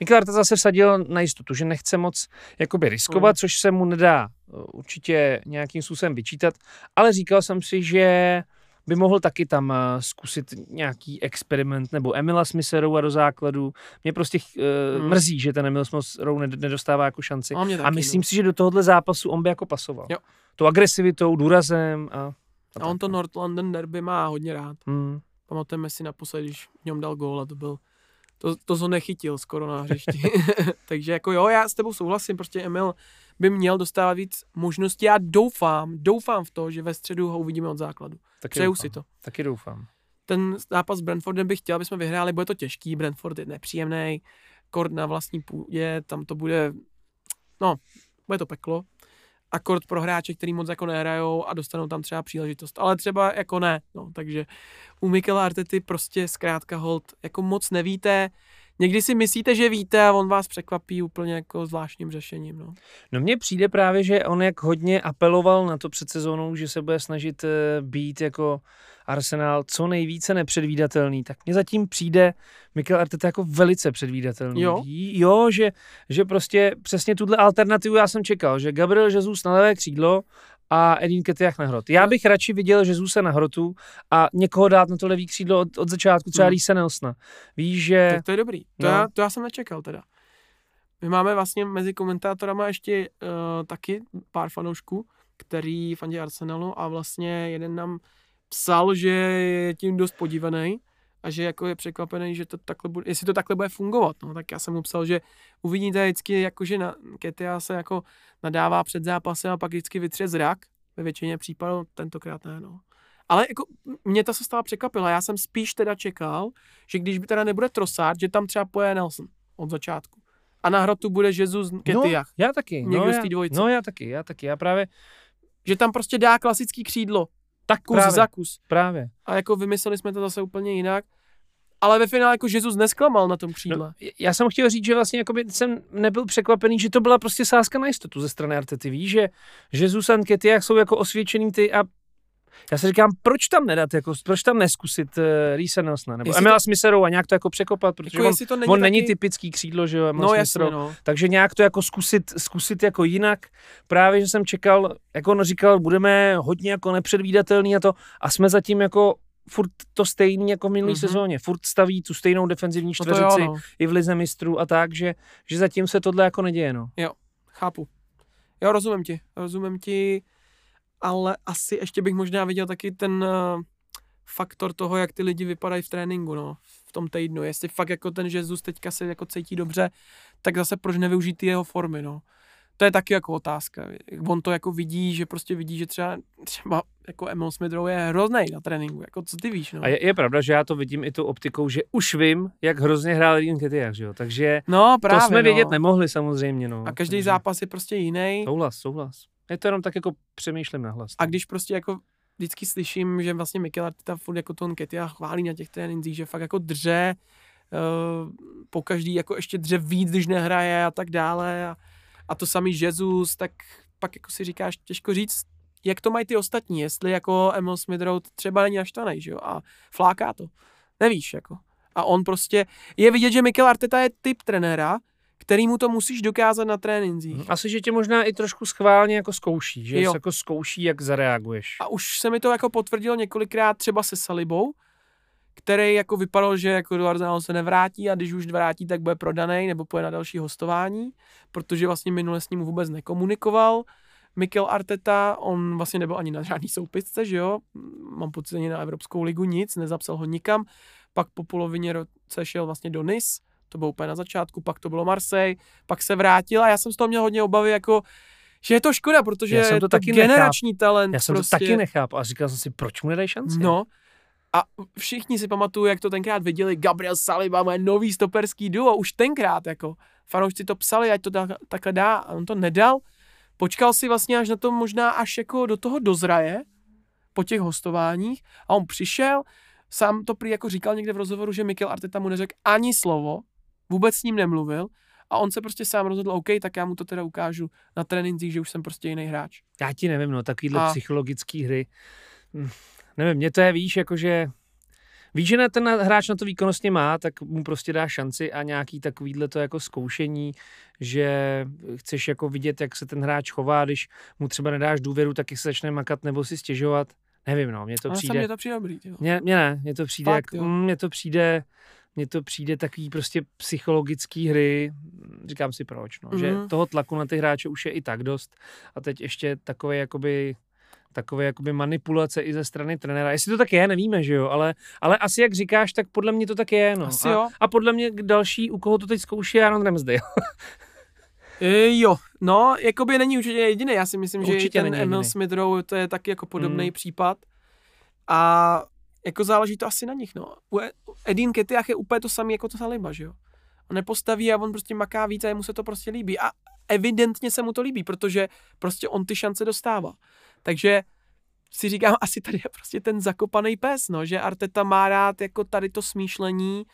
Mikel zase vsadil na jistotu, že nechce moc jakoby riskovat, Mm. což se mu nedá uh, určitě nějakým způsobem vyčítat, ale říkal jsem si, že by mohl taky tam uh, zkusit nějaký experiment, nebo Emila Smithrowa do základu. Mě prostě uh, Mm. mrzí, že ten Emil ned- nedostává jako šanci. A, mě A taky, myslím no. si, že do tohohle zápasu on by jako pasoval. Jo. Tou agresivitou, důrazem a... A on to North London derby má hodně rád. Hmm. Pamatujeme si naposledy, když v něm dal gól a to byl, to, to ho nechytil skoro na hřišti. Takže jako jo, já s tebou souhlasím, prostě Emil by měl dostávat víc možností. Já doufám, doufám v to, že ve středu ho uvidíme od základu. Taky Přeju doufám. si to. Taky doufám. Ten zápas s Brentfordem bych chtěl, aby jsme vyhráli, bude to těžký, Brentford je nepříjemný, kord na vlastní půdě, tam to bude, no, bude to peklo. A kord pro hráče, který moc jako nehrajou a dostanou tam třeba příležitost. Ale třeba jako ne, no, takže u Mikela Artety prostě zkrátka hold, jako moc nevíte, někdy si myslíte, že víte a on vás překvapí úplně jako zvláštním řešením, no. No mně přijde právě, že on jak hodně apeloval na to před sezónou, že se bude snažit eh, být jako Arsenal co nejvíce nepředvídatelný, tak mně zatím přijde Mikel Arteta jako velice předvídatelný. Jo? Jo, že, že prostě přesně tuhle alternativu já jsem čekal, že Gabriel Jesus na levé křídlo a Edin Ketiach na hrot. Já bych radši viděl Jezusa na hrotu a někoho dát na to levý křídlo od, od začátku, třeba Hmm. Reese Nelsona. Víš, že... Tak to je dobrý. To, No. já, to já jsem nečekal teda. My máme vlastně mezi komentátorama ještě uh, taky pár fanoušků, který fandí Arsenalu a vlastně jeden nám psal, že je tím dost podívaný a že jako je překvapený, že to takhle bude, jestli to takhle bude fungovat. No, tak já jsem mu psal, že uvidíte vždycky, jako, že na Ketia se jako nadává před zápasem a pak vždycky vytře zrak. Ve většině případů tentokrát ne, no. Ale jako mě ta sestava překvapila. Já jsem spíš teda čekal, že když by teda nebude Trossard, že tam třeba poje Nelson od začátku. A na hrotu bude Jesus Ketiach. No, já taky. Někdo no, z té dvojice. no já taky, já taky. Já právě Že tam prostě dá klasický křídlo. Tak Kus právě, za kus. právě. A jako vymysleli jsme to zase úplně jinak. Ale ve finále jako Jesus nesklamal na tom křídle. No, já jsem chtěl říct, že vlastně jakoby jsem nebyl překvapený, že to byla prostě sázka na jistotu ze strany Artety. Víš, že Jesus a Ketiach jsou jako osvědčený ty a já si říkám, proč tam nedat, jako, proč tam neskusit uh, Reese Nelsona, nebo Emila to- Smithrow a nějak to jako překopat, protože jako on, to není on taky... není typický křídlo, že jo, Emil No jasně, no. Takže nějak to jako zkusit, zkusit jako jinak. Právě, že jsem čekal, jako on říkal, budeme hodně jako nepředvídatelný a to a jsme zatím jako furt to stejný jako v minulý Mhm. mm-hmm. sezóně. Furt staví tu stejnou defenzivní No to jo, čtveřici no. i v lize mistrů a tak, že, že zatím se tohle jako neděje, no. Chápu. Jo, rozumím ti, rozumím ti, ale asi ještě bych možná viděl taky ten uh, faktor toho, jak ty lidi vypadají v tréninku, no, v tom týdnu. Jestli fakt jako ten Jesus teďka se jako cítí dobře, tak zase proč nevyužít ty jeho formy, no. To je taky jako otázka. On to jako vidí, že prostě vidí, že třeba, třeba jako Emil Smith je hrozný na tréninku. Jako co ty víš, no? A je, je, pravda, že já to vidím i tou optikou, že už vím, jak hrozně hrál Dean Ketiak, že jo? Takže no, právě, to jsme no. vědět nemohli samozřejmě, no. A každý takže... zápas je prostě jiný. Souhlas, souhlas. Je to jenom tak jako přemýšlím nahlas. A no. když prostě jako vždycky slyším, že vlastně Mikel Arteta furt jako ton Ketia chválí na těch trénincích, že fakt jako drže, uh, po každý jako ještě dře víc, když nehraje a tak dále. A, a to samý Jesus, tak pak jako si říkáš, těžko říct, jak to mají ty ostatní, jestli jako Emil Smith Rowe třeba není naštvaný, že jo, a fláká to. Nevíš, jako. A on prostě, je vidět, že Mikel Arteta je typ trenéra, který mu to musíš dokázat na trénincích. Asi, že tě možná i trošku schválně jako zkouší, že Jo. jako zkouší, jak zareaguješ. A už se mi to jako potvrdilo několikrát třeba se Salibou, který jako vypadal, že jako do Arsenalu se nevrátí a když už vrátí, tak bude prodaný nebo půjde na další hostování, protože vlastně minule s ním vůbec nekomunikoval. Mikel Arteta, on vlastně nebyl ani na žádný soupisce, že jo, mám pocit ani na Evropskou ligu nic, nezapsal ho nikam, pak po polovině roce šel vlastně do Nice, to bylo úplně na začátku, pak to bylo Marseille, pak se vrátil a já jsem z toho měl hodně obavy, jako že je to škoda, protože Já jsem je to taky generační talent. Já jsem prostě. to taky nechápal a říkal jsem si, proč mu nedají šanci? No, a všichni si pamatují, jak to tenkrát viděli, Gabriel Saliba, moje nový stoperský duo, už tenkrát, jako, fanoušci to psali, ať to tak, takhle dá, a on to nedal, počkal si vlastně až na to možná až jako do toho dozraje, po těch hostováních, a on přišel, sám to prý jako říkal někde v rozhovoru, že Mikel Arteta mu neřekl ani slovo, vůbec s ním nemluvil, a on se prostě sám rozhodl, OK, tak já mu to teda ukážu na trénincích, že už jsem prostě jiný hráč. Já ti nevím, no, takovýhle A- psychologické hry. Hm, nevím, mě to je, víš, jakože Víš, že ten hráč na to výkonnostně má, tak mu prostě dá šanci a nějaký takovýhle to jako zkoušení, že chceš jako vidět, jak se ten hráč chová, když mu třeba nedáš důvěru, tak se začne makat nebo si stěžovat. Nevím, no, mně to Ale přijde. mě to přijde dobrý. Mně, mně ne, mně to přijde, Fakt, jak, mně to přijde, mně to přijde takový prostě psychologický hry, říkám si proč, no, že Mhm. toho tlaku na ty hráče už je i tak dost a teď ještě takové jakoby takové jakoby manipulace i ze strany trenéra. Jestli to tak je, nevíme, že jo, ale, ale asi jak říkáš, tak podle mě to tak je, no. Asi a, jo. a podle mě další, u koho to teď zkouší, je Aaron Ramsdale. E, jo, no, jakoby není určitě jediný. Já si myslím, že Určitě ten není Emil. Smith Rowe, to je taky jako podobný Mm. případ. A jako záleží to asi na nich, no. U E- Edin Ketiach je úplně to samé jako to Saliba, že jo. On nepostaví a on prostě maká víc a jemu se to prostě líbí. A evidentně se mu to líbí, protože prostě on ty šance dostává. Takže si říkám, asi tady je prostě ten zakopaný pes, no, že Arteta má rád jako tady to smýšlení,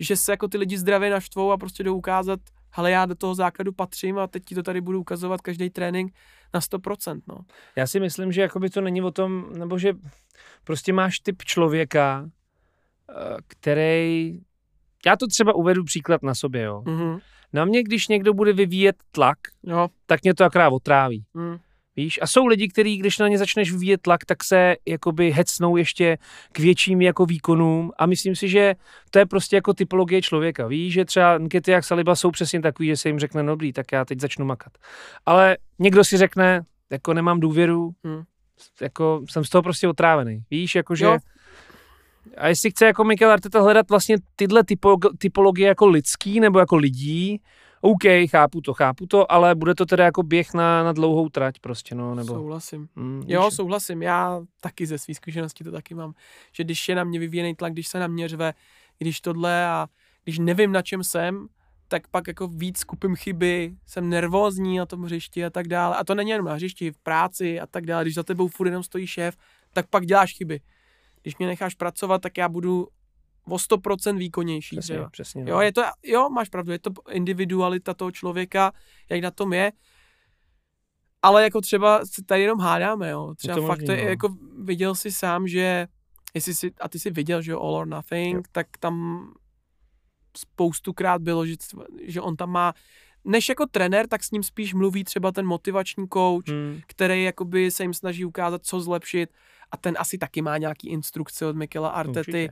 že se jako ty lidi zdravě naštvou a prostě jdou ukázat, hele, já do toho základu patřím a teď ti to tady budu ukazovat každý trénink na 100%, no. Já si myslím, že jakoby to není o tom, nebo že prostě máš typ člověka, eh, který, já to třeba uvedu příklad na sobě, jo. Mhm. Na mě, když někdo bude vyvíjet tlak, Jo. tak mě to akorát otráví. Mm. Víš? A jsou lidi, kteří, když na ně začneš vyvíjet tlak, tak se jakoby hecnou ještě k větším jako výkonům a myslím si, že to je prostě jako typologie člověka. Víš, že třeba Nkety jak Saliba jsou přesně takový, že se jim řekne, no dobrý, tak já teď začnu makat. Ale někdo si řekne, jako nemám důvěru, Hmm. jako jsem z toho prostě otrávený. Víš, jakože... Jo. A jestli chce jako Mikel Arteta hledat vlastně tyhle typo, typologie jako lidský nebo jako lidí, OK, chápu to, chápu to, ale bude to teda jako běh na, na dlouhou trať prostě, no, nebo... Souhlasím. Mm, Jo, víš, souhlasím. Já taky ze svých zkušeností to taky mám. Že když je na mě vyvíjený tlak, když se na mě řve, když tohle a když nevím, na čem jsem, tak pak jako víc skupím chyby, jsem nervózní na tom hřišti a tak dále. A to není jenom na hřišti, v práci a tak dále. Když za tebou furt jenom stojí šéf, tak pak děláš chyby. Když mě necháš pracovat, tak já budu o 100% výkonnější. přesně, třeba. přesně. Jo, je to, jo, máš pravdu, je to individualita toho člověka, jak na tom je. Ale jako třeba se tady jenom hádáme, jo. Třeba to fakt možný, to je, no. jako viděl si sám, že jestli si, a ty si viděl, že All or Nothing, Jo. tak tam spoustukrát bylo, že, že on tam má, než jako trenér, tak s ním spíš mluví třeba ten motivační coach, Hmm. který jakoby se jim snaží ukázat, co zlepšit a ten asi taky má nějaký instrukce od Mikela Artety, Určitě.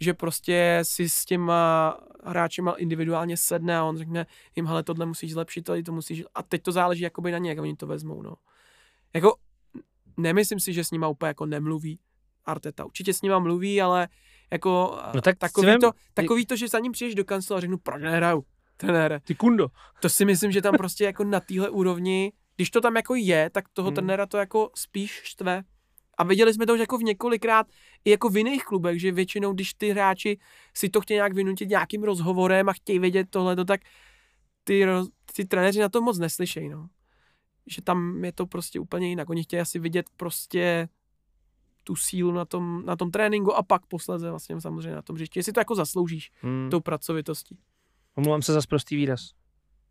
že prostě si s těma hráčema individuálně sedne a on řekne jim, hele, tohle musíš zlepšit, tady to musíš, a teď to záleží jakoby na ně, jak oni to vezmou, no. Jako, nemyslím si, že s nima úplně jako nemluví Arteta, určitě s nima mluví, ale jako No tak takový, si vem- to, takový to, že za ním přijdeš do kanclu a řeknu, proč nehraju? trenére. Ty kundo. To si myslím, že tam prostě jako na téhle úrovni, když to tam jako je, tak toho Hmm. trenéra to jako spíš štve. A viděli jsme to už jako v několikrát i jako v jiných klubech, že většinou, když ty hráči si to chtějí nějak vynutit nějakým rozhovorem a chtějí vědět tohle, tak ty, roz- ty trenéři na to moc neslyšejí, no. Že tam je to prostě úplně jinak. Oni chtějí asi vidět prostě tu sílu na tom, na tom tréninku a pak posledně vlastně samozřejmě na tom hřišti. Jestli to jako zasloužíš Hmm. tou pracovitostí. Omlouvám se za prostý výraz.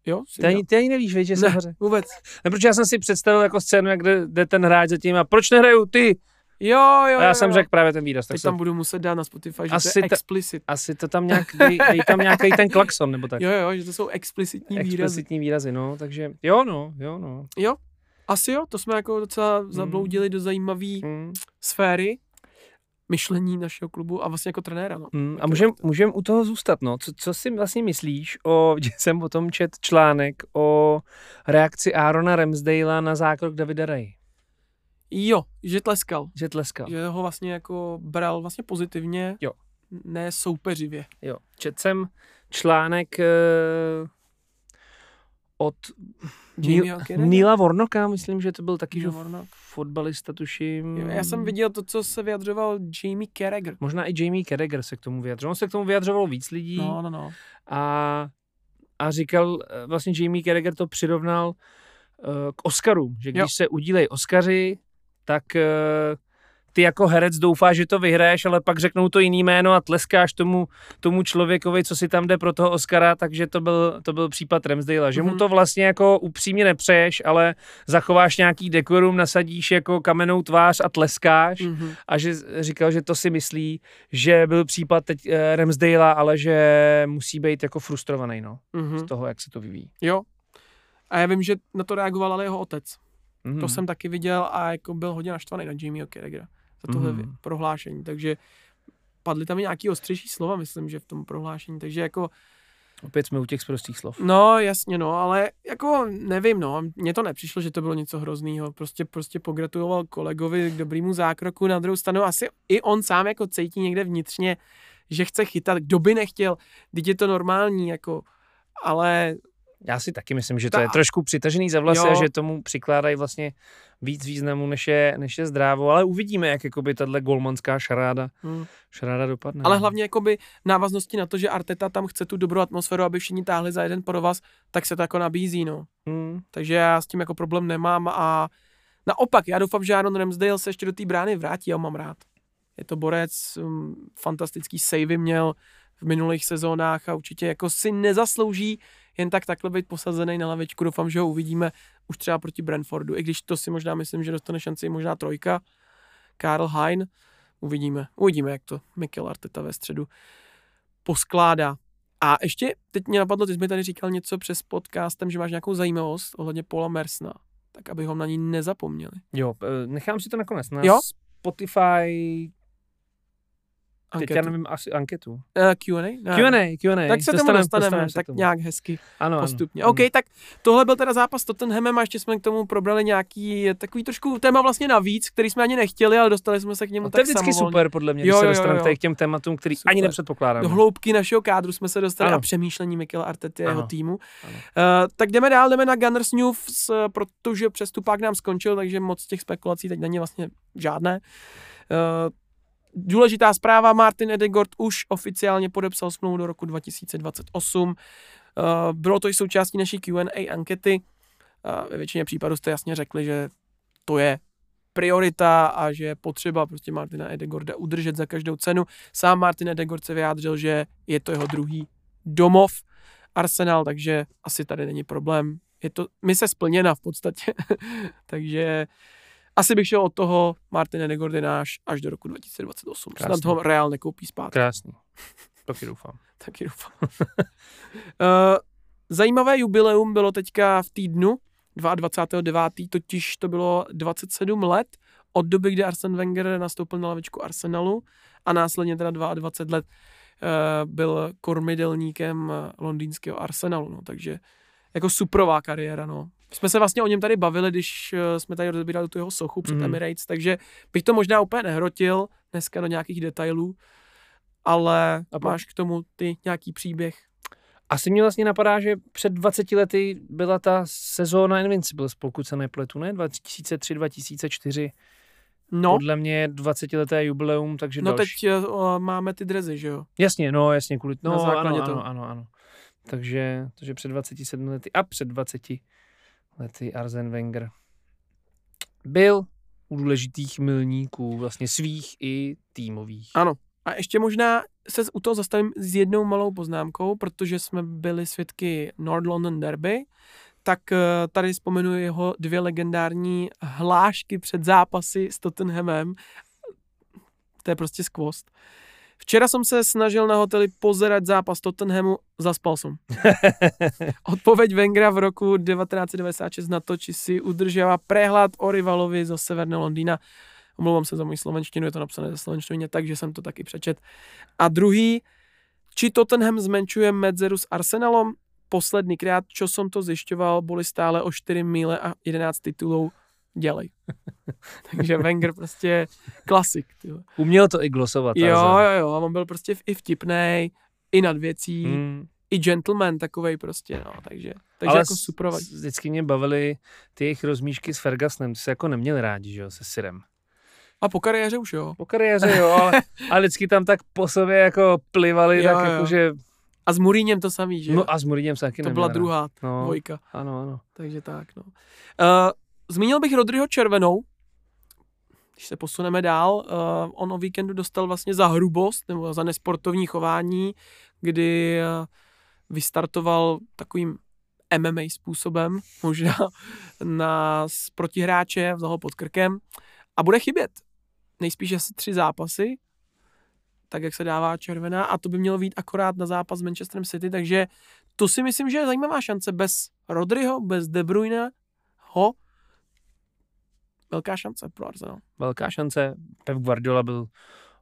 Jo? Ty ani, ty ani nevíš, víš, že se Ne. Vůbec. Ne, protože já jsem si představil jako scénu, jak jde, jde ten hráč za tím a proč nehraju ty? Jo, jo, A já jo, jsem řekl právě ten výraz. Tak Teď jsem, tam budu muset dát na Spotify, že Asi to je ta- explicit. asi to tam nějak, dej, dej tam nějaký ten klakson, nebo tak. Jo, jo, že to jsou explicitní výrazy. Explicitní výrazy, no, takže jo, no, jo, no. Jo, asi jo, to jsme jako docela zabloudili do zajímavé Hmm. sféry myšlení našeho klubu a vlastně jako trenéra. No. Hmm. A můžem, můžem u toho zůstat, no. Co, co si vlastně myslíš o, že jsem o tom čet článek o reakci Aarona Ramsdale na zákrok Davida Ray, Jo, že tleskal. že tleskal. Že ho vlastně jako bral vlastně pozitivně, Jo. ne soupeřivě. Jo, čet jsem článek eh, od Alkera? Nila Vornoka, myslím, že to byl taky že Neil fotbalista, tuším. Jo, Já jsem viděl to, co se vyjadřoval Jamie Carragher. Možná i Jamie Carragher se k tomu vyjadřoval. On se k tomu vyjadřovalo víc lidí No, no, no. a, a říkal, eh, vlastně Jamie Carragher to přirovnal eh, k Oscarům, že když Jo. se udílej Oscaři, tak eh, ty jako herec doufáš, že to vyhraješ, ale pak řeknou to jiný jméno a tleskáš tomu, tomu člověkovi, co si tam jde pro toho Oscara, takže to byl, to byl případ Ramsdale, že mu Mhm. to vlastně jako upřímně nepřeješ, ale zachováš nějaký dekorum, nasadíš jako kamennou tvář a tleskáš Mhm. a že říkal, že to si myslí, že byl případ teď eh, Ramsdale, ale že musí být jako frustrovaný no, Mhm. z toho, jak se to vyvíjí. Jo. A já vím, že na to reagoval ale jeho otec. Mm. To jsem taky viděl a jako byl hodně naštvaný na Jamieho Carragera za tohle mm. prohlášení, takže padly tam i nějaký ostřejší slova, myslím, že v tom prohlášení, takže jako, Opět jsme u těch prostých slov. no jasně no, ale jako nevím no, mně to nepřišlo, že to bylo něco hroznýho, prostě prostě pogratuloval kolegovi k dobrýmu zákroku, na druhou stranu asi i on sám jako cítí někde vnitřně, že chce chytat, kdo by nechtěl, teď je to normální, jako, ale Já si taky myslím, že to Ta- je trošku přitažený za vlasy Jo. a že tomu přikládají vlastně víc významu, než je, než je zdrávo, ale uvidíme, jak jakoby tahle golmanská šaráda, hm. šaráda dopadne. Ale no. hlavně jakoby návaznosti na to, že Arteta tam chce tu dobrou atmosféru, aby všichni táhli za jeden provaz, tak se to jako nabízí, no. Hmm. Takže já s tím jako problém nemám a naopak, já doufám, že Aaron Ramsdale se ještě do té brány vrátí, já mám rád. Je to borec, um, fantastický savey měl v minulých sezónách a určitě jako si nezaslouží jen tak takhle být posazený na lavičku. Doufám, že ho uvidíme už třeba proti Brentfordu, i když to si možná myslím, že dostane šanci možná trojka. Karl Hein, uvidíme. Uvidíme, jak to Mikel Arteta ve středu poskládá. A ještě teď mě napadlo, ty jsi mi tady říkal něco přes podcastem, že máš nějakou zajímavost ohledně Paula Mersna, tak abychom na ní nezapomněli. Jo, eh, nechám si to nakonec na Jo? Spotify, teď já Anketu. nevím, asi anketu. Uh, Q&A? Ne. Q&A, Q&A. Tak se tomu Dostanem- dostaneme, dostaneme se tak tomu. nějak hezky ano, postupně. Ano. OK, tak tohle byl teda zápas s Tottenhamem a ještě jsme k tomu probrali nějaký takový trošku téma vlastně navíc, který jsme ani nechtěli, ale dostali jsme se k němu No, to tak je vždycky samovolně. super, podle mě, když Jo, se dostaneme tady k těm tématům, který Super. ani nepředpokládáme. Do hloubky našeho kádru jsme se dostali Ano. a přemýšlení Mikela Artety a jeho Ano. týmu. Ano. Uh, tak jdeme dál, jdeme na Gunners News, eh, protože přestupák nám skončil, takže moc těch spekulací teď není vlastně žádné. Uh, důležitá zpráva, Martin Edegord už oficiálně podepsal smlouvu do roku 2028. Uh, bylo to i součástí naší Q&A ankety. Uh, ve většině případů jste jasně řekli, že to je priorita a že je potřeba prostě Martina Edegorda udržet za každou cenu. Sám Martin Edegord se vyjádřil, že je to jeho druhý domov Arsenal, takže asi tady není problém. Je to mise splněna v podstatě. takže asi bych šel od toho Martin Edegord je náš až do roku 2028. Snad Krásný. ho Real nekoupí zpátky. Krásný. Taky doufám. Taky doufám. Eh, Zajímavé jubileum bylo teďka v týdnu 22.9. totiž to bylo 27 let od doby, kdy Arsene Wenger nastoupil na lavičku Arsenalu a následně teda 22 let eh, byl kormidelníkem londýnského Arsenalu, no, takže jako suprová kariéra, no. My jsme se vlastně o něm tady bavili, když eh, jsme tady rozebírali tu jeho sochu před mm. Emirates, takže bych to možná úplně nehrotil dneska do nějakých detailů, ale A máš k tomu ty nějaký příběh. Asi mě vlastně napadá, že před 20 lety byla ta sezóna Invincibles, pokud se nepletu, ne? 2003-2004. No, Podle mě 20 leté jubileum, takže no další. teď uh, máme ty drezy, že jo? Jasně, no jasně, kvůli no, Na základě ano, ano, toho. ano, ano. Takže, takže před 27 lety a před 20 lety Arzen Wenger byl u důležitých milníků, vlastně svých i týmových. Ano. A ještě možná se u toho zastavím s jednou malou poznámkou, protože jsme byli svědky North London Derby, tak eh, tady vzpomenu jeho dvě legendární hlášky před zápasy s Tottenhamem. To je prostě skvost. Včera jsem se snažil na hoteli pozerať zápas Tottenhamu, zaspal jsem. Odpoveď Wengera v roku 1996 na to, či si udržela prehľad o rivalovi zo Severného Londýna. Omlouvám se za moji slovenštinu, je to napsané ze slovenštiny, takže jsem to taky přečet. A druhý, či Tottenham zmenšuje medzeru s Arsenalom? Posledný krát, čo som to zjišťoval, boli stále o 4 míle a 11 titulů dělej. takže Wenger prostě klasik. Tyhle. Uměl to i glosovat. Jo, jo, jo, a on byl prostě i vtipnej, i nad věcí, hmm. I gentleman takovej prostě, no, takže, takže Ale jako super. vždycky mě bavily ty jejich rozmíšky s Fergusonem, ty se jako neměli rádi, že jo, se Sirem. A po kariéře už jo. Po kariéře jo, ale, ale vždycky tam tak po sobě jako plivali, Jo, tak jo. jako, že... A s Mourinhem to samý, že jo? No a s Mourinhem se taky to neměl byla rád. druhá no, dvojka, Ano, ano. takže tak, no. Uh, zmínil bych Rodryho Červenou, když se posuneme dál, uh, on o víkendu dostal vlastně za hrubost nebo za nesportovní chování, kdy uh, vystartoval takovým MMA způsobem, možná na protihráče, vzal ho pod krkem a bude chybět. Nejspíš asi tři zápasy, tak jak se dává červená a to by mělo být akorát na zápas s Manchesterem City, takže to si myslím, že je zajímavá šance bez Rodryho, bez De Bruyne, ho, velká šance pro Arsenal. Velká šance. Pep Guardiola byl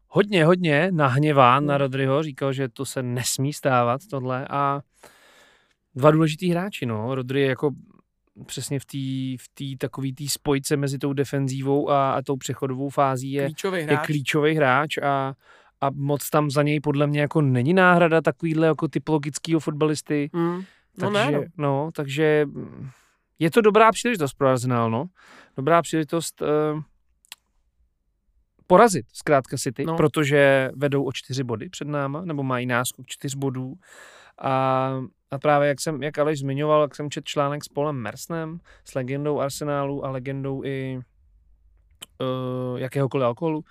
hodně, hodně nahněván na Hmm. Rodryho, říkal, že to se nesmí stávat, tohle. A dva důležitý hráči, no. Rodry je jako přesně v té v tý, takový tý spojce mezi tou defenzívou a, a tou přechodovou fází je, Klíčový je hráč. klíčový hráč a, a moc tam za něj podle mě jako není náhrada takovýhle jako typologického fotbalisty. Mm. No takže, ne, no. no, takže je to dobrá příležitost pro Arsenal, no. Dobrá příležitost uh, porazit zkrátka City, No. protože vedou o čtyři body před náma, nebo mají náskok čtyř bodů. A, a právě jak jsem, jak Aleš zmiňoval, jak jsem četl článek s Polem Mersnem, s legendou Arsenálu a legendou i uh, jakéhokoliv alkoholu,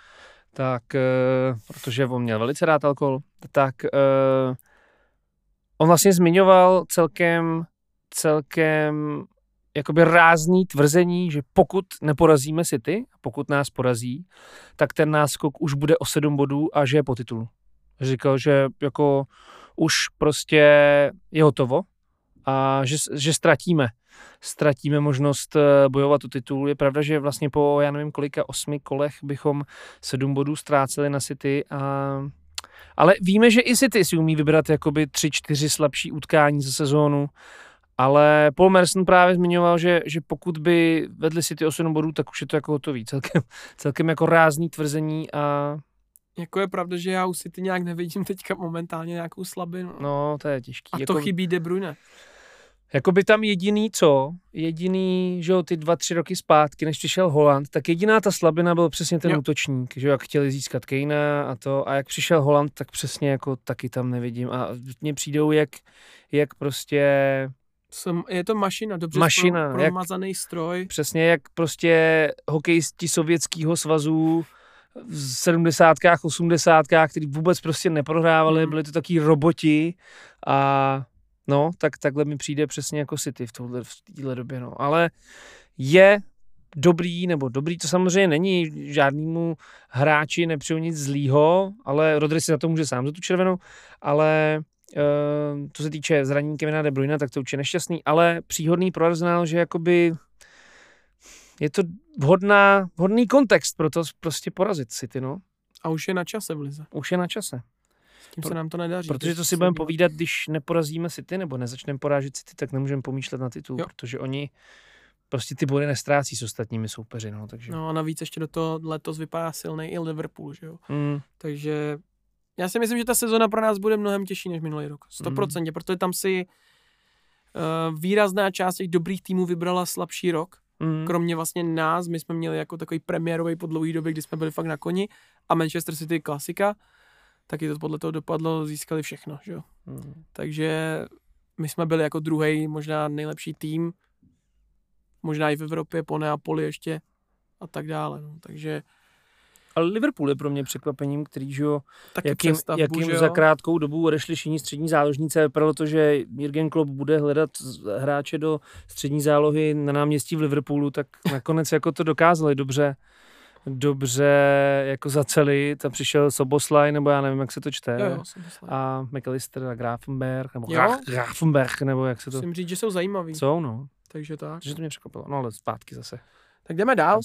tak, uh, protože on měl velice rád alkohol, tak uh, on vlastně zmiňoval celkem, celkem jakoby rázný tvrzení, že pokud neporazíme City, pokud nás porazí, tak ten náskok už bude o sedm bodů a že je po titulu. Říkal, že jako už prostě je hotovo a že, že ztratíme. Ztratíme možnost eh, bojovat o titul. Je pravda, že vlastně po, já nevím kolika, osmi kolech bychom sedm bodů ztráceli na City a ale víme, že i City si umí vybrat jakoby tři, čtyři slabší utkání za sezónu, ale Paul Merson právě zmiňoval, že, že pokud by vedli City o 7 bodů, tak už je to jako hotový. Celkem, celkem jako rázný tvrzení a Jako je pravda, že já u City nějak nevidím teďka momentálně nějakou slabinu. No. to je těžký. A to jako, chybí De Bruyne. Jako by tam jediný co, jediný, že jo, ty dva, tři roky zpátky, než přišel Holand, tak jediná ta slabina byl přesně ten jo. útočník, že jo, jak chtěli získat Kejna a to, a jak přišel Holand, tak přesně jako taky tam nevidím a mně přijdou jak, jak prostě, Jsem, je to mašina, dobře Mašina, pro, jak- promazaný stroj. přesně jak prostě hokejisti sovětského svazu v 70. 80. který vůbec prostě neprohrávali, Hmm. byli to taky roboti a no, tak takhle mi přijde přesně jako City v téhle v téhle době, no. Ale je dobrý, nebo dobrý to samozřejmě není, žádnému hráči nepřijou nic zlýho, ale Rodri si za to může sám za tu červenou, ale co se týče zranění Kevina De Bruyne, tak to je určitě nešťastný, ale příhodný pro Arsenal, že jakoby je to vhodná, vhodný kontext pro to prostě porazit City, no. A už je na čase v lize. Už je na čase. Tím Pro- se nám to nedaří. Protože to si budeme povídat, když neporazíme City, nebo nezačneme porážet City, tak nemůžeme pomýšlet na titul, Jo. protože oni prostě ty body nestrácí s ostatními soupeři, no, takže. No a navíc ještě do toho letos vypadá silný i Liverpool, že jo. Mm, Takže Já si myslím, že ta sezona pro nás bude mnohem těžší než minulý rok. 100%, mm. protože tam si uh, výrazná část těch dobrých týmů vybrala slabší rok. Mm. Kromě vlastně nás, my jsme měli jako takový premiérový po dlouhé době, kdy jsme byli fakt na koni a Manchester City klasika, taky to podle toho dopadlo, získali všechno, že jo. Mm. Takže my jsme byli jako druhý možná nejlepší tým, možná i v Evropě po Neapoli ještě a tak dále, no. takže ale Liverpool je pro mě překvapením, který, že jo, jakým, jakým za krátkou dobu odešli všichni střední záložníci. Vypadalo to, že Jürgen Klopp bude hledat hráče do střední zálohy na náměstí v Liverpoolu, tak nakonec jako to dokázali dobře dobře jako zaceli, tam přišel Soboslaj, nebo já nevím, jak se to čte. Jo, jo, a McAllister a Grafenberg, nebo jo? Grafenberg, nebo jak se to... Musím říct, že jsou zajímaví. Jsou, no. Takže tak. Takže to mě překvapilo. No ale zpátky zase. Tak jdeme dál.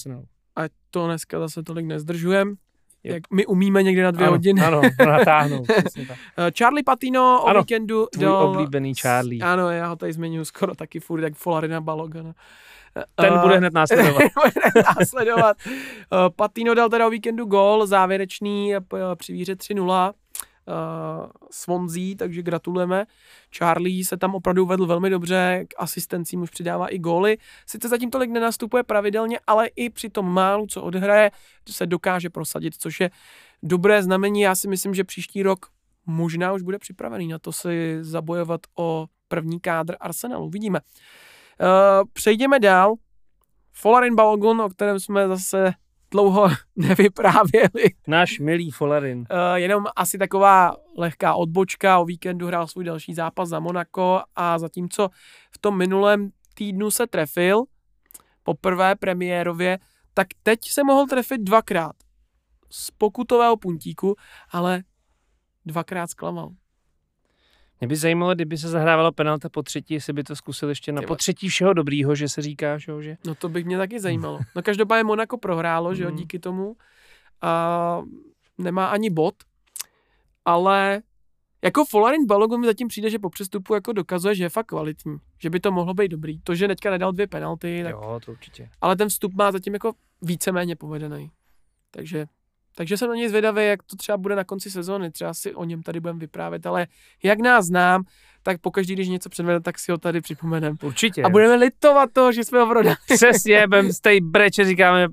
A to dneska zase tolik nezdržujem. Jak my umíme někde na dvě ano, hodiny. Ano, natáhnout. Eh, Charlie Patino o ano, víkendu tvůj dal... oblíbený Charlie. Ano, já ho tady zmiňuji skoro taky furt, jak Folarina Balogana. Ten uh, bude hned následovat. bude následovat. Patino dal teda o víkendu gol, závěrečný při výře 3-0 uh, Swansea, takže gratulujeme. Charlie se tam opravdu vedl velmi dobře, k asistencím už přidává i góly. Sice zatím tolik nenastupuje pravidelně, ale i při tom málu, co odhraje, se dokáže prosadit, což je dobré znamení. Já si myslím, že příští rok možná už bude připravený na to si zabojovat o první kádr Arsenalu. Vidíme. Uh, přejdeme dál. Folarin Balogun, o kterém jsme zase dlouho nevyprávěli. Náš milý Folerin. Uh, jenom asi taková lehká odbočka. O víkendu hrál svůj další zápas za Monaco a zatímco v tom minulém týdnu se trefil, poprvé premiérově, tak teď se mohl trefit dvakrát. Z pokutového puntíku, ale dvakrát zklamal. Mě by zajímalo, kdyby se zahrávala penalta po třetí, jestli by to zkusil ještě na po třetí všeho dobrýho, že se říká, že? No to by mě taky zajímalo. No každopádně Monako prohrálo, že jo, mm. díky tomu. A nemá ani bod, ale jako Folarin Balogun mi zatím přijde, že po přestupu jako dokazuje, že je fakt kvalitní, že by to mohlo být dobrý. To, že teďka nedal dvě penalty, tak... Jo, to určitě. Ale ten vstup má zatím jako víceméně povedený. Takže takže jsem na něj zvědavý, jak to třeba bude na konci sezóny. Třeba si o něm tady budeme vyprávět, ale jak nás znám, tak pokaždý, když něco předvede, tak si ho tady připomeneme. Určitě. A budeme litovat toho, že jsme ho prodali. Přesně, budeme z té breče říkáme,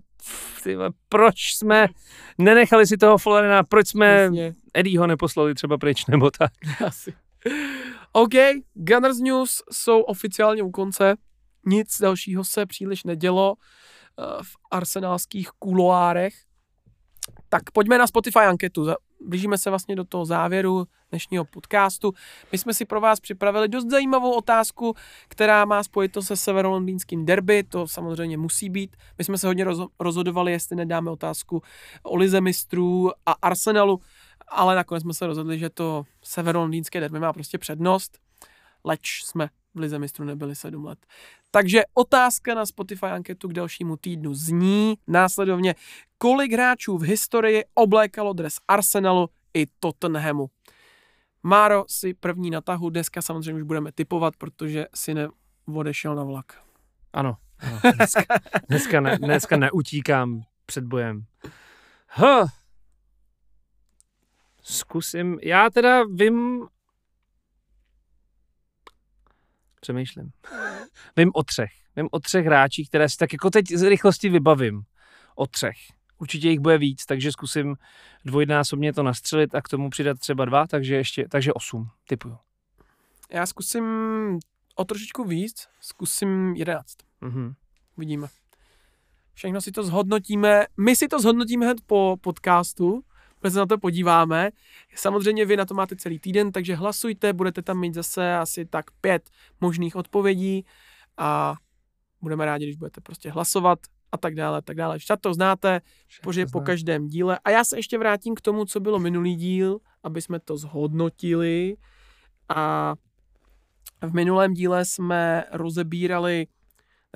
ty, proč jsme nenechali si toho Florina, proč jsme Eddieho neposlali třeba pryč, nebo tak. Asi. OK, Gunners News jsou oficiálně u konce. Nic dalšího se příliš nedělo eh, v arsenálských kuloárech. Tak pojďme na Spotify anketu. Blížíme se vlastně do toho závěru dnešního podcastu. My jsme si pro vás připravili dost zajímavou otázku, která má spojitost se severolondýnským derby, to samozřejmě musí být. My jsme se hodně rozhodovali, jestli nedáme otázku o Lize mistrů a Arsenalu, ale nakonec jsme se rozhodli, že to severolondýnské derby má prostě přednost, leč jsme v Lize mistrů nebyli sedm let. Takže otázka na Spotify anketu k dalšímu týdnu zní následovně, kolik hráčů v historii oblékalo dres Arsenalu i Tottenhamu. Máro si první na tahu, dneska samozřejmě už budeme typovat, protože si neodešel na vlak. Ano, ano. Dneska, dneska, ne, dneska neutíkám před bojem. Huh. Zkusím, já teda vím Přemýšlím. Vím o třech. Vím o třech hráčích, které si tak jako teď z rychlosti vybavím. O třech. Určitě jich bude víc, takže zkusím dvojnásobně to nastřelit a k tomu přidat třeba dva, takže ještě, takže osm, typuju. Já zkusím o trošičku víc, zkusím jedenáct. Mm-hmm. Vidíme. Všechno si to zhodnotíme. My si to zhodnotíme hned po podcastu, my se na to podíváme. Samozřejmě vy na to máte celý týden, takže hlasujte, budete tam mít zase asi tak pět možných odpovědí a budeme rádi, když budete prostě hlasovat a tak dále, a tak dále. Však to znáte, pořád po každém díle. A já se ještě vrátím k tomu, co bylo minulý díl, aby jsme to zhodnotili. A v minulém díle jsme rozebírali,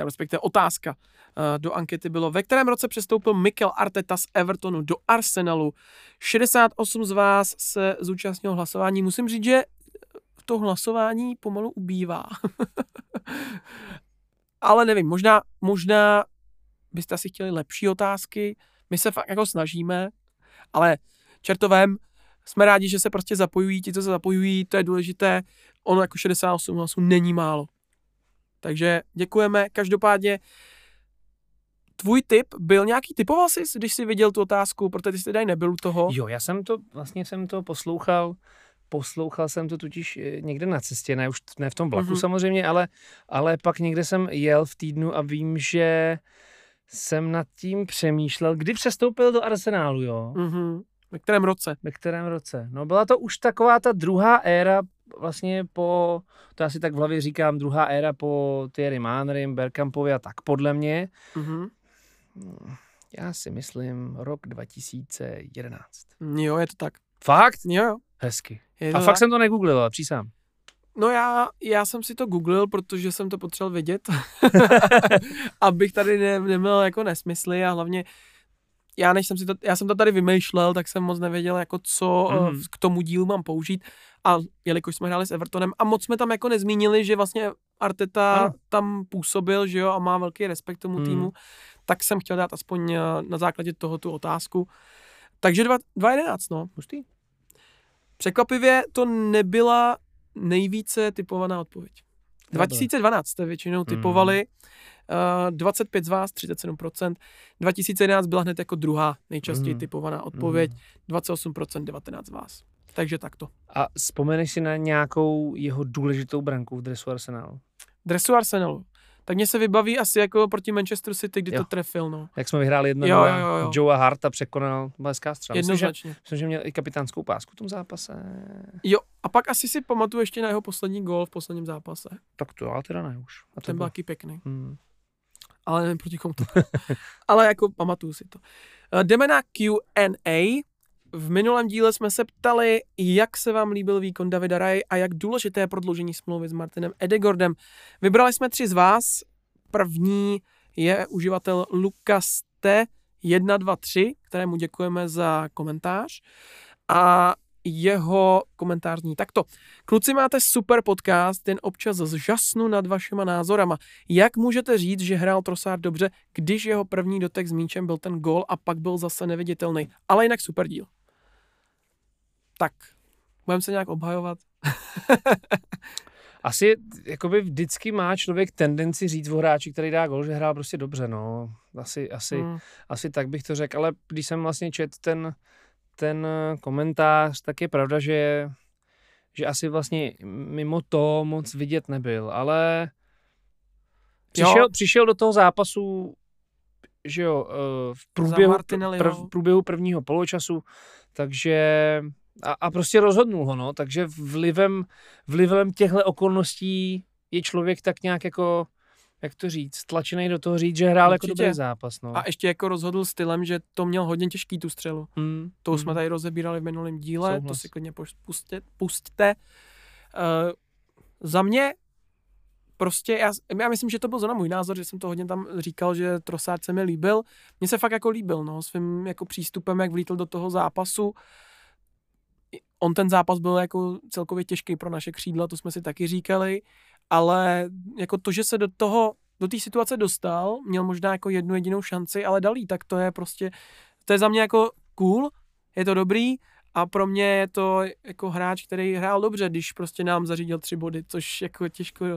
respektive otázka, Eh, do ankety bylo, ve kterém roce přestoupil Mikel Arteta z Evertonu do Arsenalu. 68 z vás se zúčastnilo hlasování. Musím říct, že to hlasování pomalu ubývá. Ale nevím, možná, možná byste asi chtěli lepší otázky. My se fakt jako snažíme, ale čertovém, jsme rádi, že se prostě zapojují, ti, co se zapojují, to je důležité. Ono jako 68 hlasů není málo. Takže děkujeme. Každopádně tvůj tip byl nějaký, typoval jsi, když jsi viděl tu otázku, protože ty jsi tady nebyl u toho. Jo, já jsem to, vlastně jsem to poslouchal, poslouchal jsem to totiž eh, někde na cestě, ne už ne v tom vlaku Mhm. samozřejmě, ale, ale pak někde jsem jel v týdnu a vím, že jsem nad tím přemýšlel, kdy přestoupil do Arsenálu, jo? Mhm. Ve kterém roce? Ve kterém roce? No byla to už taková ta druhá éra vlastně po, to já si tak v hlavě říkám, druhá éra po Thierry Mannerym, Bergkampovi a tak podle mě. Mhm. Já si myslím rok 2011. Jo, je to tak. Fakt? Jo, jo. Hezky. Je A fakt tak. jsem to negooglil, ale přísám. No já, já jsem si to googlil, protože jsem to potřeboval vědět, abych tady ne, neměl jako nesmysly a hlavně já než jsem si to, já jsem to tady vymýšlel, tak jsem moc nevěděl, jako co mm. k tomu dílu mám použít a jelikož jsme hráli s Evertonem a moc jsme tam jako nezmínili, že vlastně Arteta Ano. tam působil, že jo, a má velký respekt tomu Mhm. týmu, tak jsem chtěl dát aspoň eh, na základě toho tu otázku. Takže dva- 2.11, no. Hustý. Překvapivě to nebyla nejvíce typovaná odpověď. Nebyla. 2012 jste většinou Mhm. typovali, uh, 25 z vás, 37%. 2011 byla hned jako druhá nejčastěji Mhm. typovaná odpověď, 28%, 19 z vás. Takže takto. A vzpomeneš si na nějakou jeho důležitou branku v dresu Arsenalu? Dresu Arsenalu. Tak mě se vybaví asi jako proti Manchester City, kdy Jo. to trefil, no. Jak jsme vyhráli jedno Jo, jo, jo, jo. Joea Harta překonal, byla hezká střela. Myslím že, Jednoznačně. myslím, že měl i kapitánskou pásku v tom zápase. Jo, a pak asi si pamatuju ještě na jeho poslední gol v posledním zápase. Tak to já teda ne už. A Ten byl byl... taky pěkný. Hmm. Ale nevím proti komu to. Ale jako pamatuju si to. Eh, Jdeme na Q&A. V minulém díle jsme se ptali, jak se vám líbil výkon Davida Ray a jak důležité je prodloužení smlouvy s Martinem Edegordem. Vybrali jsme tři z vás. První je uživatel Lukaste 123, kterému děkujeme za komentář. A jeho komentář zní takto. Kluci, máte super podcast, jen občas zžasnu nad vašima názorama. Jak můžete říct, že hrál Trossard dobře, když jeho první dotek s míčem byl ten gol a pak byl zase neviditelný? Ale jinak super díl. Tak, budeme se nějak obhajovat. Asi jakoby vždycky má člověk tendenci říct o hráči, který dá gol, že hrál prostě dobře, no. Asi, asi. Hmm. asi tak bych to řekl, ale když jsem vlastně čet ten, ten komentář, tak je pravda, že, že asi vlastně mimo to moc vidět nebyl, ale přišel, Jo. přišel do toho zápasu, že jo, eh, v průběhu, prv, v průběhu prvního poločasu, takže a, a prostě rozhodnul ho, no, takže vlivem, vlivem těchto okolností je člověk tak nějak jako, jak to říct, tlačený do toho říct, že hrál jako Určitě. dobrý zápas, no. A ještě jako rozhodl stylem, že to měl hodně těžký tu střelu. Mm, To už mm. jsme tady rozebírali v minulém díle, to Souhlas. si klidně pusťte. pusťte. Uh, za mě prostě, já, já myslím, že to byl zrovna můj názor, že jsem to hodně tam říkal, že Trossard se mi líbil. Mně se fakt jako líbil, no, svým jako přístupem, jak vlítl do toho zápasu. On ten zápas byl jako celkově těžký pro naše křídla, to jsme si taky říkali, ale jako to, že se do toho, do té situace dostal, měl možná jako jednu jedinou šanci, ale dal jí, tak to je prostě, to je za mě jako cool, je to dobrý a pro mě je to jako hráč, který hrál dobře, když prostě nám zařídil tři body, což jako těžko uh,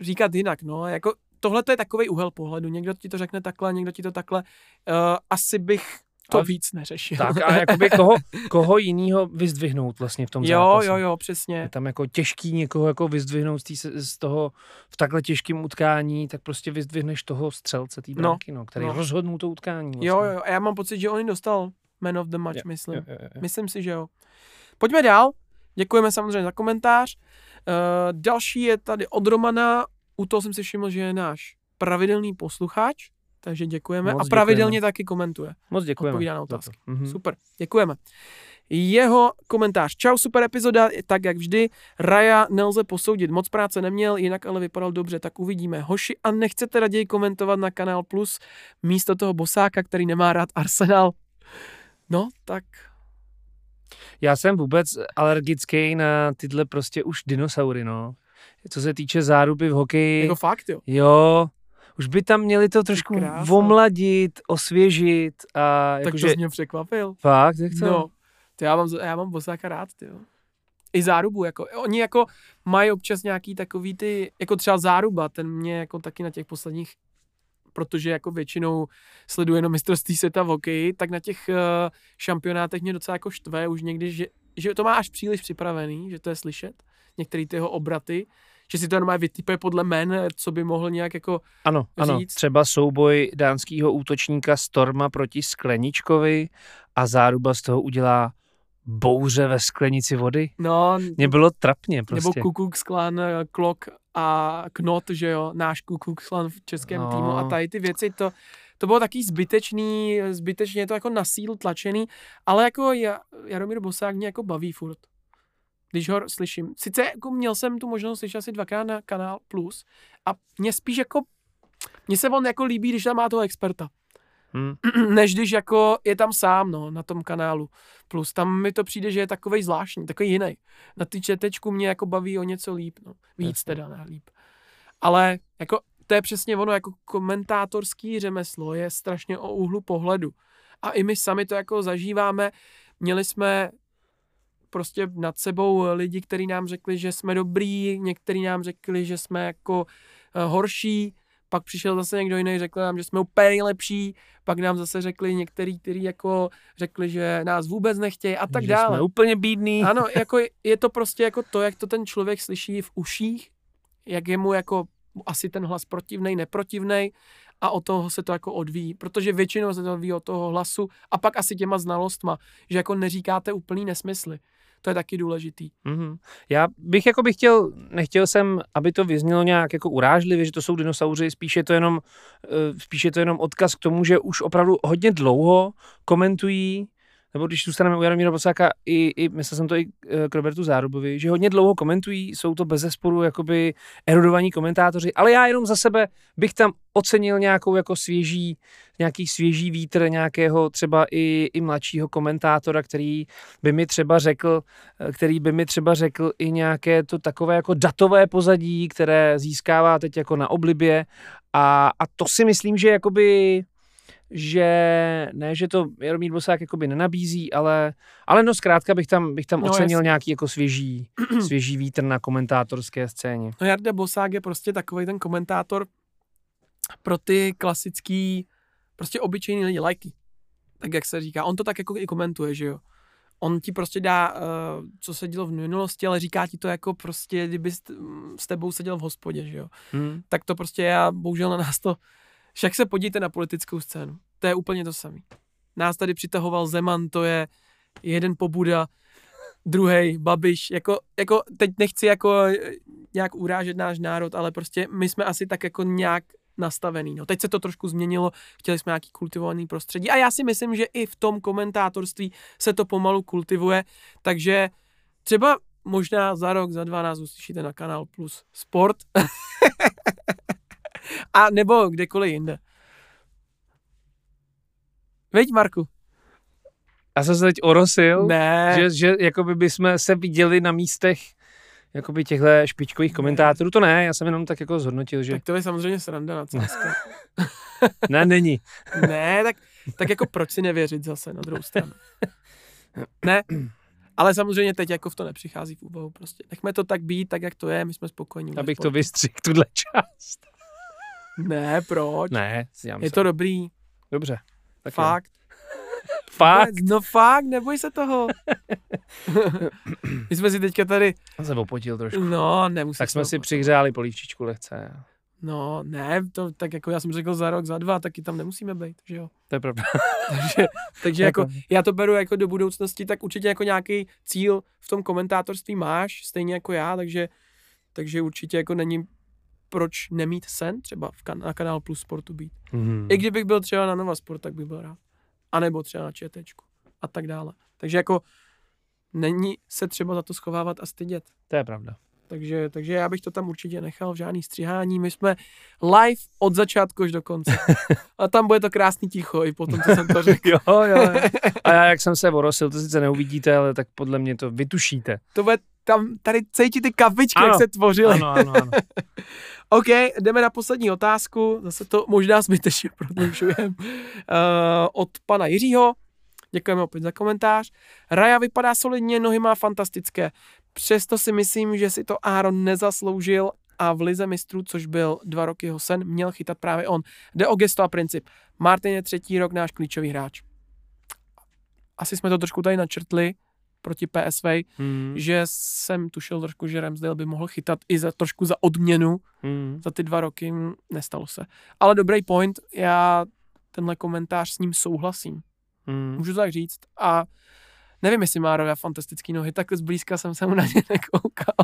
říkat jinak, no, jako tohle to je takový úhel pohledu, někdo ti to řekne takhle, někdo ti to takhle, uh, asi bych to Ale- víc neřešil. Tak a jakoby koho, koho jinýho vyzdvihnout vlastně v tom jo, zápase. jo, jo, Je přesně. tam jako těžký někoho jako vyzdvihnout z, tý, z toho v takhle těžkém utkání, tak prostě vyzdvihneš toho střelce té No, branky, no, který no. rozhodnul to utkání. Vlastně. Jo, jo, jo, a já mám pocit, že on dostal man of the match, Jo, myslím. Jo, jo, jo. Myslím si, že jo. Pojďme dál. Děkujeme samozřejmě za komentář. Uh, další je tady od Romana. U toho jsem si všiml, že je náš pravidelný posluchač, takže děkujeme. Moc a pravidelně děkujeme. taky komentuje. Moc děkujeme. Odpovídá na otázky. Mhm. Super, děkujeme. Jeho komentář. Čau, super epizoda, tak jak vždy. Raja nelze posoudit, moc práce neměl, jinak ale vypadal dobře, tak uvidíme. Hoši, a nechcete raději komentovat na Kanál Plus místo toho bosáka, který nemá rád Arsenal? No, tak Já jsem vůbec alergický na tyhle prostě už dinosaury, no. Co se týče záruby v hokeji, jako fakt, jo. jo, už by tam měli to trošku krása. omladit, osvěžit a Tak jakože... to jsi mě překvapil. Fakt, jak to? No, Ty, já mám, já mám Bosáka rád, ty jo. I zárubu, jako, oni jako mají občas nějaký takový ty, jako třeba záruba, ten mě jako taky na těch posledních, protože jako většinou sleduji jenom mistrovství světa v hokeji, tak na těch uh, šampionátech mě docela jako štve už někdy, že, že to má až příliš připravený, že to je slyšet, některé ty jeho obraty, že si to normálně vytypuje podle men, co by mohl nějak jako Ano, ano. říct. Třeba souboj dánského útočníka Storma proti Skleničkovi a záruba z toho udělá bouře ve sklenici vody. No, Mně bylo trapně nebo prostě. Kukuk Klan, Klok a Knot, že jo, náš Kukuk Klan v českém No. týmu a tady ty věci, to, to bylo taky zbytečný, zbytečně to jako na sílu tlačený, ale jako ja, Jaromír Bosák mě jako baví furt. Když ho slyším. Sice jako měl jsem tu možnost slyšet asi dvakrát na kanál Plus a mě spíš jako, mně se on jako líbí, když tam má toho experta. Hm. než když jako je tam sám, no, na tom kanálu. Plus tam mi to přijde, že je takovej zvláštní, takový jiný. Na ty četečku mě jako baví o něco líp, no. Víc Jasně. teda, ne líp. Ale jako to je přesně ono, jako komentátorský řemeslo je strašně o úhlu pohledu. A i my sami to jako zažíváme. Měli jsme prostě nad sebou lidi, kteří nám řekli, že jsme dobrý, někteří nám řekli, že jsme jako eh, horší, pak přišel zase někdo jiný, řekl nám, že jsme úplně nejlepší, pak nám zase řekli některý, kteří jako řekli, že nás vůbec nechtějí a tak že dále. Jsme úplně bídný. Ano, jako je- je to prostě jako to, jak to ten člověk slyší v uších, jak je mu jako asi ten hlas protivnej, neprotivnej a od toho se to jako odvíjí, protože většinou se to odvíjí od toho hlasu a pak asi těma znalostma, že jako neříkáte úplný nesmysly. To je taky důležitý. Mhm. Já bych jako bych chtěl, nechtěl jsem, aby to vyznělo nějak jako urážlivě, že to jsou dinosauři, spíše to jenom, eh, spíše to jenom odkaz k tomu, že už opravdu hodně dlouho komentují, nebo když zůstaneme u Jaromíra Bosáka, i, i myslel jsem to i eh, k Robertu Zárubovi, že hodně dlouho komentují, jsou to bez zesporu jakoby erudovaní komentátoři, ale já jenom za sebe bych tam ocenil nějakou jako svěží, nějaký svěží vítr nějakého třeba i, i mladšího komentátora, který by mi třeba řekl, eh, který by mi třeba řekl i nějaké to takové jako datové pozadí, které získává teď jako na oblibě. A, a to si myslím, že jakoby že ne, že to Jaromír Bosák jakoby nenabízí, ale, ale no zkrátka bych tam, bych tam No, ocenil jasně. nějaký jako svěží, svěží vítr na komentátorské scéně. No Jarda Bosák je prostě takový ten komentátor pro ty klasický, prostě obyčejný lidi, lajky. Tak jak se říká. On to tak jako i komentuje, že jo. On ti prostě dá, uh, co se dělo v minulosti, ale říká ti to jako prostě, kdyby s, s tebou seděl v hospodě, že jo. Hmm. Tak to prostě já, bohužel na nás to, však se podívejte na politickou scénu. To je úplně to samé. Nás tady přitahoval Zeman, to je jeden pobuda, druhý Babiš, jako, jako teď nechci jako eh, nějak urážet náš národ, ale prostě my jsme asi tak jako nějak nastavený. No. Teď se to trošku změnilo, chtěli jsme nějaký kultivovaný prostředí a já si myslím, že i v tom komentátorství se to pomalu kultivuje, takže třeba možná za rok, za dva nás uslyšíte na kanál Plus Sport a nebo kdekoliv jinde. Veď, Marku? Já jsem se teď orosil, Ne. že, že jakoby bychom se viděli na místech jakoby těchto špičkových komentátorů. To ne, já jsem jenom tak jako zhodnotil, že Tak to je samozřejmě sranda na CSK. ne, není. ne, tak, tak jako proč si nevěřit zase na druhou stranu. Ne, ale samozřejmě teď jako v to nepřichází v úvahu prostě. Nechme to tak být, tak jak to je, my jsme spokojení. Abych to vystřihl, tuhle část. Ne, proč? Ne, já je to dobrý, Dobře. Tak jo. fakt. Fakt? No fakt, neboj se toho. my jsme si teďka tady, Já jsem opotil trošku. no nemusíš. Tak jsme si přihřáli polívčičku lehce. No ne, to tak jako já jsem řekl za rok, za dva, taky tam nemusíme být, že jo. To je pravda. Takže, takže Jako- jako, já to beru jako do budoucnosti, tak určitě jako nějaký cíl v tom komentátorství máš, stejně jako já, takže, takže určitě jako není proč nemít sen třeba v kan- na kanál Plus Sportu být. Hmm. I kdybych byl třeba na Nova Sport, tak bych byl rád. A nebo třeba na ČTčku a tak dále. Takže jako není se třeba za to schovávat a stydět. To je pravda. Takže, takže já bych to tam určitě nechal v žádný střihání. My jsme live od začátku až do konce. A tam bude to krásný ticho i po tom, co jsem to řekl. Jo, jo, jo. A já, jak jsem se orosil, to sice neuvidíte, ale tak podle mě to vytušíte. To bude tam tady cítit ty kavičky, Ano. jak se tvořily. Ano, ano, ano. OK, jdeme na poslední otázku. Zase to možná zbytečně prodlužujeme. Uh, od pana Jiřího. Děkujeme opět za komentář. Raja vypadá solidně, nohy má fantastické. Přesto si myslím, že si to Aaron nezasloužil a v Lize mistrů, což byl dva roky jeho sen, měl chytat právě on. Jde o gesto a princip. Martin je třetí rok náš klíčový hráč. Asi jsme to trošku tady načrtli proti PSV, Hmm. že jsem tušil trošku, že Ramsdale by mohl chytat i za trošku za odměnu Hmm. za ty dva roky, nestalo se. Ale dobrý point, já tenhle komentář s ním souhlasím. Hmm. Můžu to tak říct. A nevím, jestli má Roja fantastický nohy, tak zblízka jsem se mu na ně nekoukal.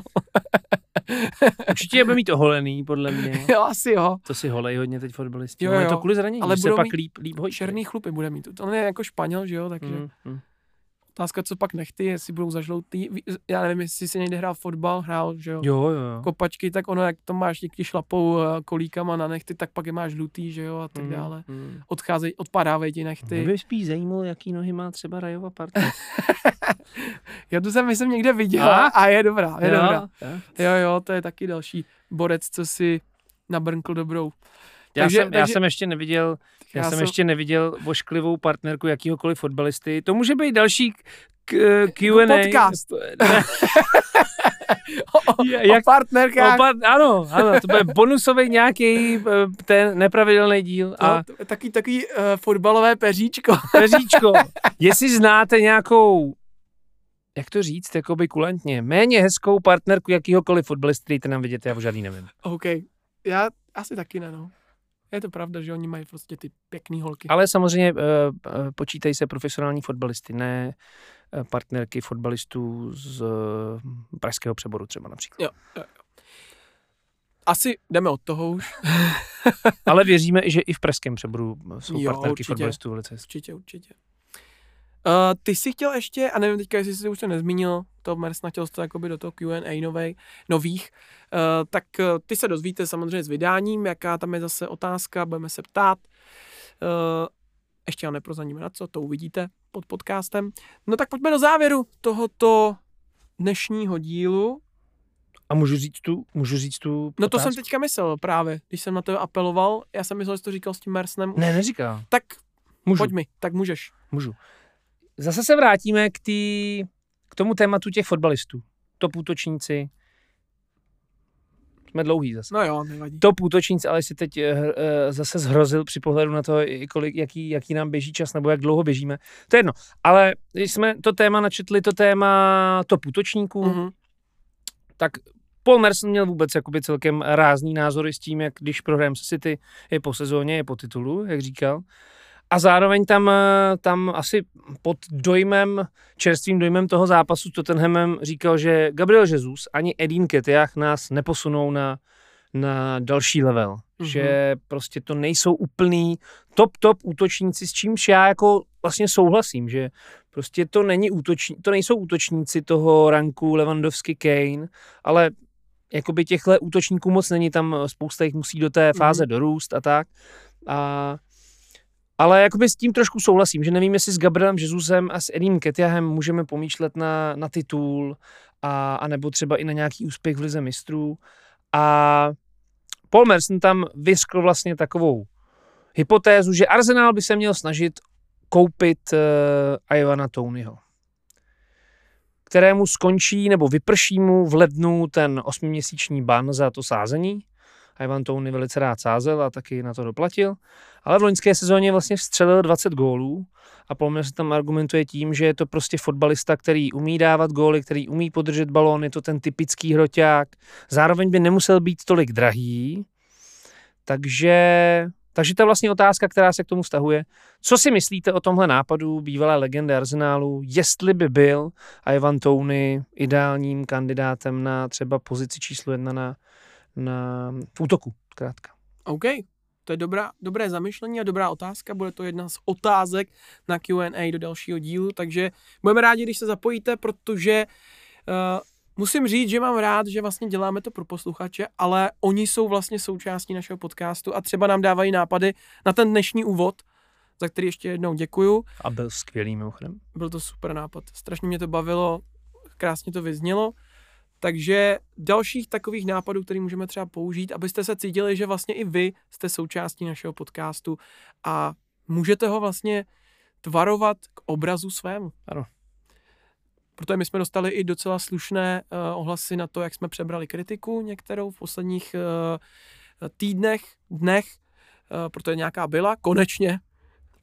Určitě bude mít oholený, podle mě. jo, asi jo. To si holej hodně teď fotbalisti. Jo, Jo, je to kvůli zranění, Ale se pak líp, líp hojí. Černý chlupy bude mít. On je jako Španěl, že jo, takže Hmm. Hmm. Otázka, co pak nechty, jestli budou zažloutý. Já nevím, jestli si někde hrál fotbal, hrál, že jo. Jo, jo, jo. Kopačky, tak ono, jak to máš někdy šlapou eh, kolíkama na nechty, tak pak je máš žlutý, že jo, a tak Hmm. dále. Hmm. Odcházejí, odpadávají ti Mě nechty. by spíš zajímalo, jaký nohy má třeba Rajova parta. Já tu jsem, myslím, někde viděl A? a je dobrá, je dobrá. jo. Jo, jo, to je taky další borec, co si nabrnkl dobrou. Já, Takže- jsem, já takže- jsem ještě neviděl, já, Já jsem ještě neviděl vošklivou partnerku jakýhokoliv fotbalisty. To může být další k, k, Q&A. podcast. Ne, O, Jak- o partnerkách. opat, ano, ano, to bude bonusový nějaký eh, ten nepravidelný díl. A to, je taky, takový uh, fotbalové peříčko. Peříčko, jestli znáte nějakou, jak to říct, jakoby kulantně, méně hezkou partnerku jakýhokoliv fotbalisty, dejte nám vidět, já o žádný nevím. OK, já asi taky ne, no. Je to pravda, že oni mají prostě ty pěkný holky. Ale samozřejmě uh, počítají se profesionální fotbalisty, ne eh, partnerky fotbalistů z pražského přeboru třeba například. Jo, jo, jo. Asi jdeme od toho už. Ale věříme, že i v pražském přeboru jsou Jo, partnerky určitě. fotbalistů velice. Určitě, určitě. Uh, ty jsi chtěl ještě, a nevím teďka, jestli jsi už to nezmínil, to Mersna chtěl to jakoby do toho Q&A novej, nových, uh, tak uh, ty se dozvíte samozřejmě s vydáním, jaká tam je zase otázka, budeme se ptát. Uh, ještě já neprozaníme na co, to uvidíte pod podcastem. No tak pojďme do závěru tohoto dnešního dílu. A můžu říct tu, můžu říct tu No to otázku? jsem teďka myslel právě, když jsem na to apeloval, já jsem myslel, že to říkal s tím Mersnem. Ne, neříkal. Tak Můžu. pojď mi, tak můžeš. Můžu. Zase se vrátíme k, tý, k tomu tématu těch fotbalistů. Top útočníci. Jsme dlouhý zase. No jo, nevadí. Top útočníci, ale si teď uh, zase zhrozil při pohledu na to, kolik, jaký, jaký nám běží čas, nebo jak dlouho běžíme. To je jedno. Ale když jsme to téma načetli, to téma top útočníků, Mhm. tak Paul Merson měl vůbec jakoby celkem rázný názory s tím, jak když prohrajeme se City, je po sezóně, je po titulu, jak říkal. A zároveň tam, eh, tam asi pod dojmem, čerstvým dojmem toho zápasu s Tottenhamem říkal, že Gabriel Jesus ani Edin Ketiach nás neposunou na, na další level. Mhm. Že prostě to nejsou úplný top, top útočníci, s čímž já jako vlastně souhlasím, že prostě to, není útoční, to nejsou útočníci toho ranku Lewandowski Kane, ale jakoby těchhle útočníků moc není, tam spousta jich musí do té fáze Mhm. dorůst a tak. A, ale jakoby s tím trošku souhlasím, že nevím, jestli s Gabrielem Jesusem a s Edim Ketiahem můžeme pomýšlet na, na titul a, a nebo třeba i na nějaký úspěch v Lize mistrů. A Paul Merson tam vyskl vlastně takovou hypotézu, že Arsenal by se měl snažit koupit uh, Ivana Tonyho kterému skončí nebo vyprší mu v lednu ten osmiměsíční ban za to sázení. Ivan Tony velice rád sázel a taky na to doplatil. Ale v loňské sezóně vlastně vstřelil 20 gólů a Paul se tam argumentuje tím, že je to prostě fotbalista, který umí dávat góly, který umí podržet balón, je to ten typický hroťák. Zároveň by nemusel být tolik drahý, takže, takže ta vlastně otázka, která se k tomu vztahuje, co si myslíte o tomhle nápadu bývalé legendy Arsenálu, jestli by byl Ivan Tony ideálním kandidátem na třeba pozici číslo jedna na, na v útoku, zkrátka. OK, to je dobrá, dobré zamyšlení a dobrá otázka. Bude to jedna z otázek na Q&A do dalšího dílu, takže budeme rádi, když se zapojíte, protože uh, musím říct, že mám rád, že vlastně děláme to pro posluchače, ale oni jsou vlastně součástí našeho podcastu a třeba nám dávají nápady na ten dnešní úvod, za který ještě jednou děkuju. A byl skvělý mimochodem. Byl to super nápad. Strašně mě to bavilo, krásně to vyznělo. Takže dalších takových nápadů, který můžeme třeba použít, abyste se cítili, že vlastně i vy jste součástí našeho podcastu a můžete ho vlastně tvarovat k obrazu svému. Ano. Protože my jsme dostali i docela slušné uh, ohlasy na to, jak jsme přebrali kritiku některou v posledních uh, týdnech, dnech, uh, protože nějaká byla, konečně.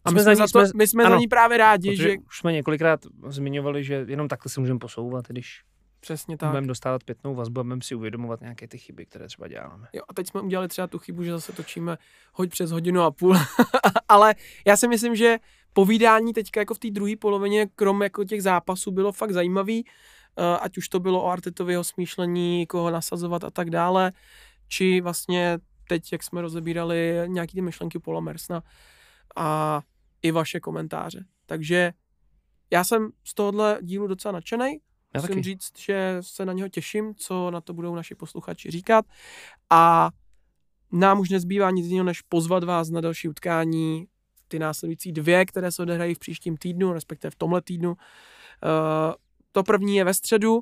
A my jsme, za, to, my jsme ano, za ní právě rádi, že... Už jsme několikrát zmiňovali, že jenom takhle se můžeme posouvat, když Přesně tak. Budeme dostávat pětnou vazbu a budeme si uvědomovat nějaké ty chyby, které třeba děláme. Jo, a teď jsme udělali třeba tu chybu, že zase točíme hoď přes hodinu a půl. Ale já si myslím, že povídání teďka jako v té druhé polovině, krom jako těch zápasů, bylo fakt zajímavý. Eh, ať už to bylo o Artetového smýšlení, koho nasazovat a tak dále, či vlastně teď, jak jsme rozebírali nějaký ty myšlenky Paula Mersna a i vaše komentáře. Takže já jsem z tohohle dílu docela nadšený. Já Musím taky. říct, že se na něho těším, co na to budou naši posluchači říkat. A nám už nezbývá nic jiného, než pozvat vás na další utkání, ty následující dvě, které se odehrají v příštím týdnu, respektive v tomhle týdnu. Uh, to první je ve středu,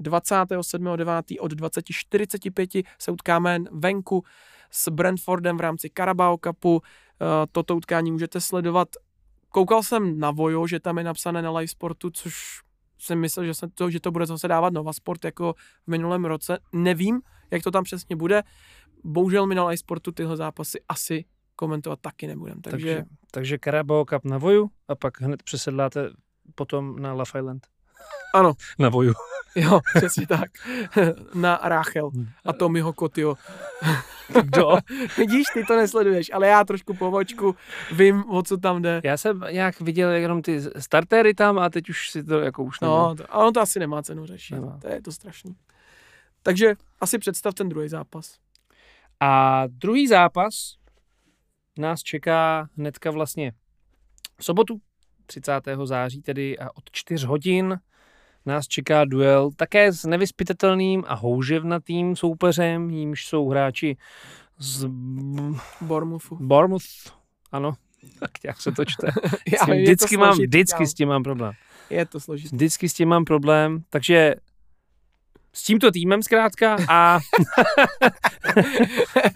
27.9. od 20.45 se utkáme venku s Brentfordem v rámci Carabao Cupu. Uh, toto utkání můžete sledovat. Koukal jsem na Vojo, že tam je napsané na Live Sportu, což jsem myslel, že, se to, že to bude zase dávat Nova Sport jako v minulém roce. Nevím, jak to tam přesně bude. Bohužel my na iSportu tyhle zápasy asi komentovat taky nebudem. Takže... takže, takže Carabao Cup na Voju a pak hned přesedláte potom na Love Island. Ano. na Voju. Jo, přesně tak. Na Rachel a Tommyho Kotyho. Kdo? Vidíš, ty to nesleduješ, ale já trošku po vočku vím, o co tam jde. Já jsem nějak viděl jenom ty startéry tam a teď už si to jako už No, to, ale to asi nemá cenu řešit. Nemá. To je to strašný. Takže asi představ ten druhý zápas. A druhý zápas nás čeká hnedka vlastně v sobotu 30. září tedy a od 4 hodin nás čeká duel také s nevyspytatelným a houževnatým soupeřem, jímž jsou hráči z Bournemouthu. Bournemouth, ano, tak jak se to čte. Já, vždycky, mám, vždycky s tím mám problém. Je to složité. Vždycky s tím mám problém, takže s tímto týmem zkrátka a,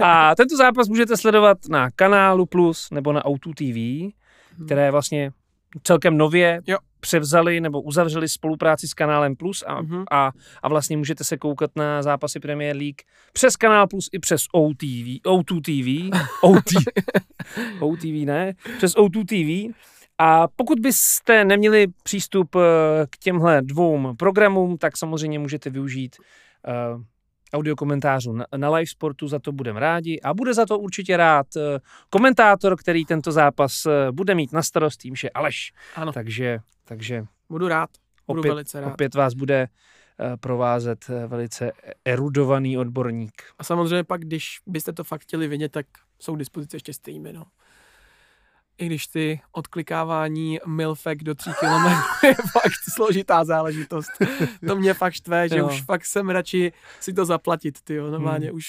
a tento zápas můžete sledovat na kanálu Plus nebo na Auto TV, hmm. které vlastně celkem nově jo. převzali nebo uzavřeli spolupráci s kanálem Plus a, mm-hmm. a, a vlastně můžete se koukat na zápasy Premier League přes kanál Plus i přes OTV, O2 TV, OT, OTV ne, přes O2 TV. A pokud byste neměli přístup eh, k těmhle dvou programům, tak samozřejmě můžete využít uh, audio komentářů na, na live sportu, za to budeme rádi a bude za to určitě rád uh, komentátor, který tento zápas uh, bude mít na starost tím, že Aleš. Ano. Takže, takže budu rád, budu opět, velice rád. Opět vás bude uh, provázet velice erudovaný odborník. A samozřejmě pak, když byste to fakt chtěli vidět, tak jsou k dispozici ještě streamy, no i když ty odklikávání milfek do tří kilometrů je fakt složitá záležitost. To mě fakt štve, že jo. už fakt jsem radši si to zaplatit, ty normálně hmm. už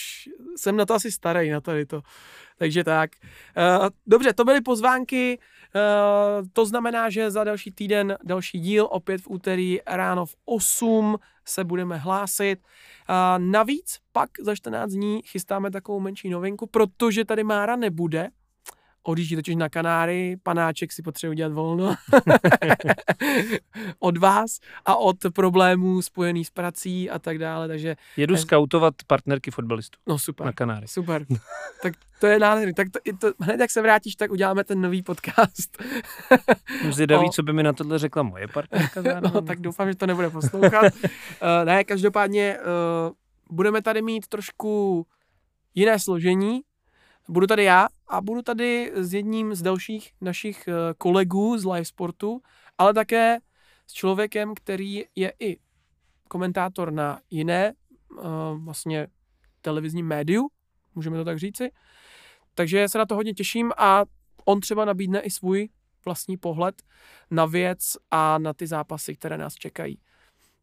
jsem na to asi starý, na tady to. Takže tak. Uh, dobře, to byly pozvánky, uh, to znamená, že za další týden další díl, opět v úterý ráno v 8 se budeme hlásit. Uh, navíc pak za 14 dní chystáme takovou menší novinku, protože tady Mára nebude, odjíždí totiž na Kanáry, panáček si potřebuje udělat volno od vás a od problémů spojených s prací a tak dále, takže... Jedu skautovat partnerky fotbalistů. No super. Na Kanáry. Super. tak to je nádherný. Tak to, to, hned jak se vrátíš, tak uděláme ten nový podcast. Zvědavý, o... co by mi na tohle řekla moje partnerka. no, tak doufám, že to nebude poslouchat. uh, ne, každopádně uh, budeme tady mít trošku jiné složení, Budu tady já a budu tady s jedním z dalších našich eh, kolegů z live sportu, ale také s člověkem, který je i komentátor na jiné uh, vlastně televizní médiu, můžeme to tak říci. Takže se na to hodně těším a on třeba nabídne i svůj vlastní pohled na věc a na ty zápasy, které nás čekají.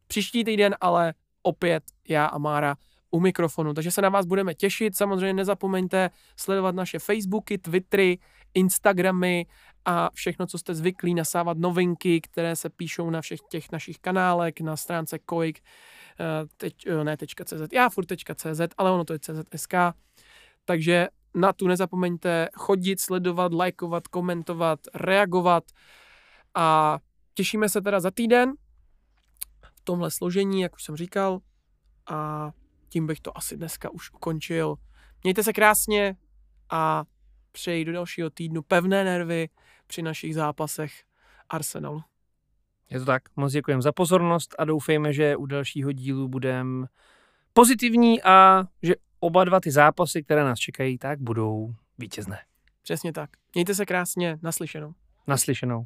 Příští týden ale opět já a Mára u mikrofonu. Takže se na vás budeme těšit. Samozřejmě nezapomeňte sledovat naše Facebooky, Twittery, Instagramy a všechno, co jste zvyklí, nasávat novinky, které se píšou na všech těch našich kanálech, na stránce koik, eh, teď, eh, ne .cz, já furt.cz, ale ono to je CZ.sk. Takže na tu nezapomeňte chodit, sledovat, lajkovat, komentovat, reagovat A těšíme se teda za týden v tomhle složení, jak už jsem říkal. A tím bych to asi dneska už ukončil. Mějte se krásně a přeji do dalšího týdnu pevné nervy při našich zápasech Arsenalu. Je to tak. Moc děkujeme za pozornost a doufejme, že u dalšího dílu budeme pozitivní a že oba dva ty zápasy, které nás čekají, tak budou vítězné. Přesně tak. Mějte se krásně, naslyšenou. Naslyšenou.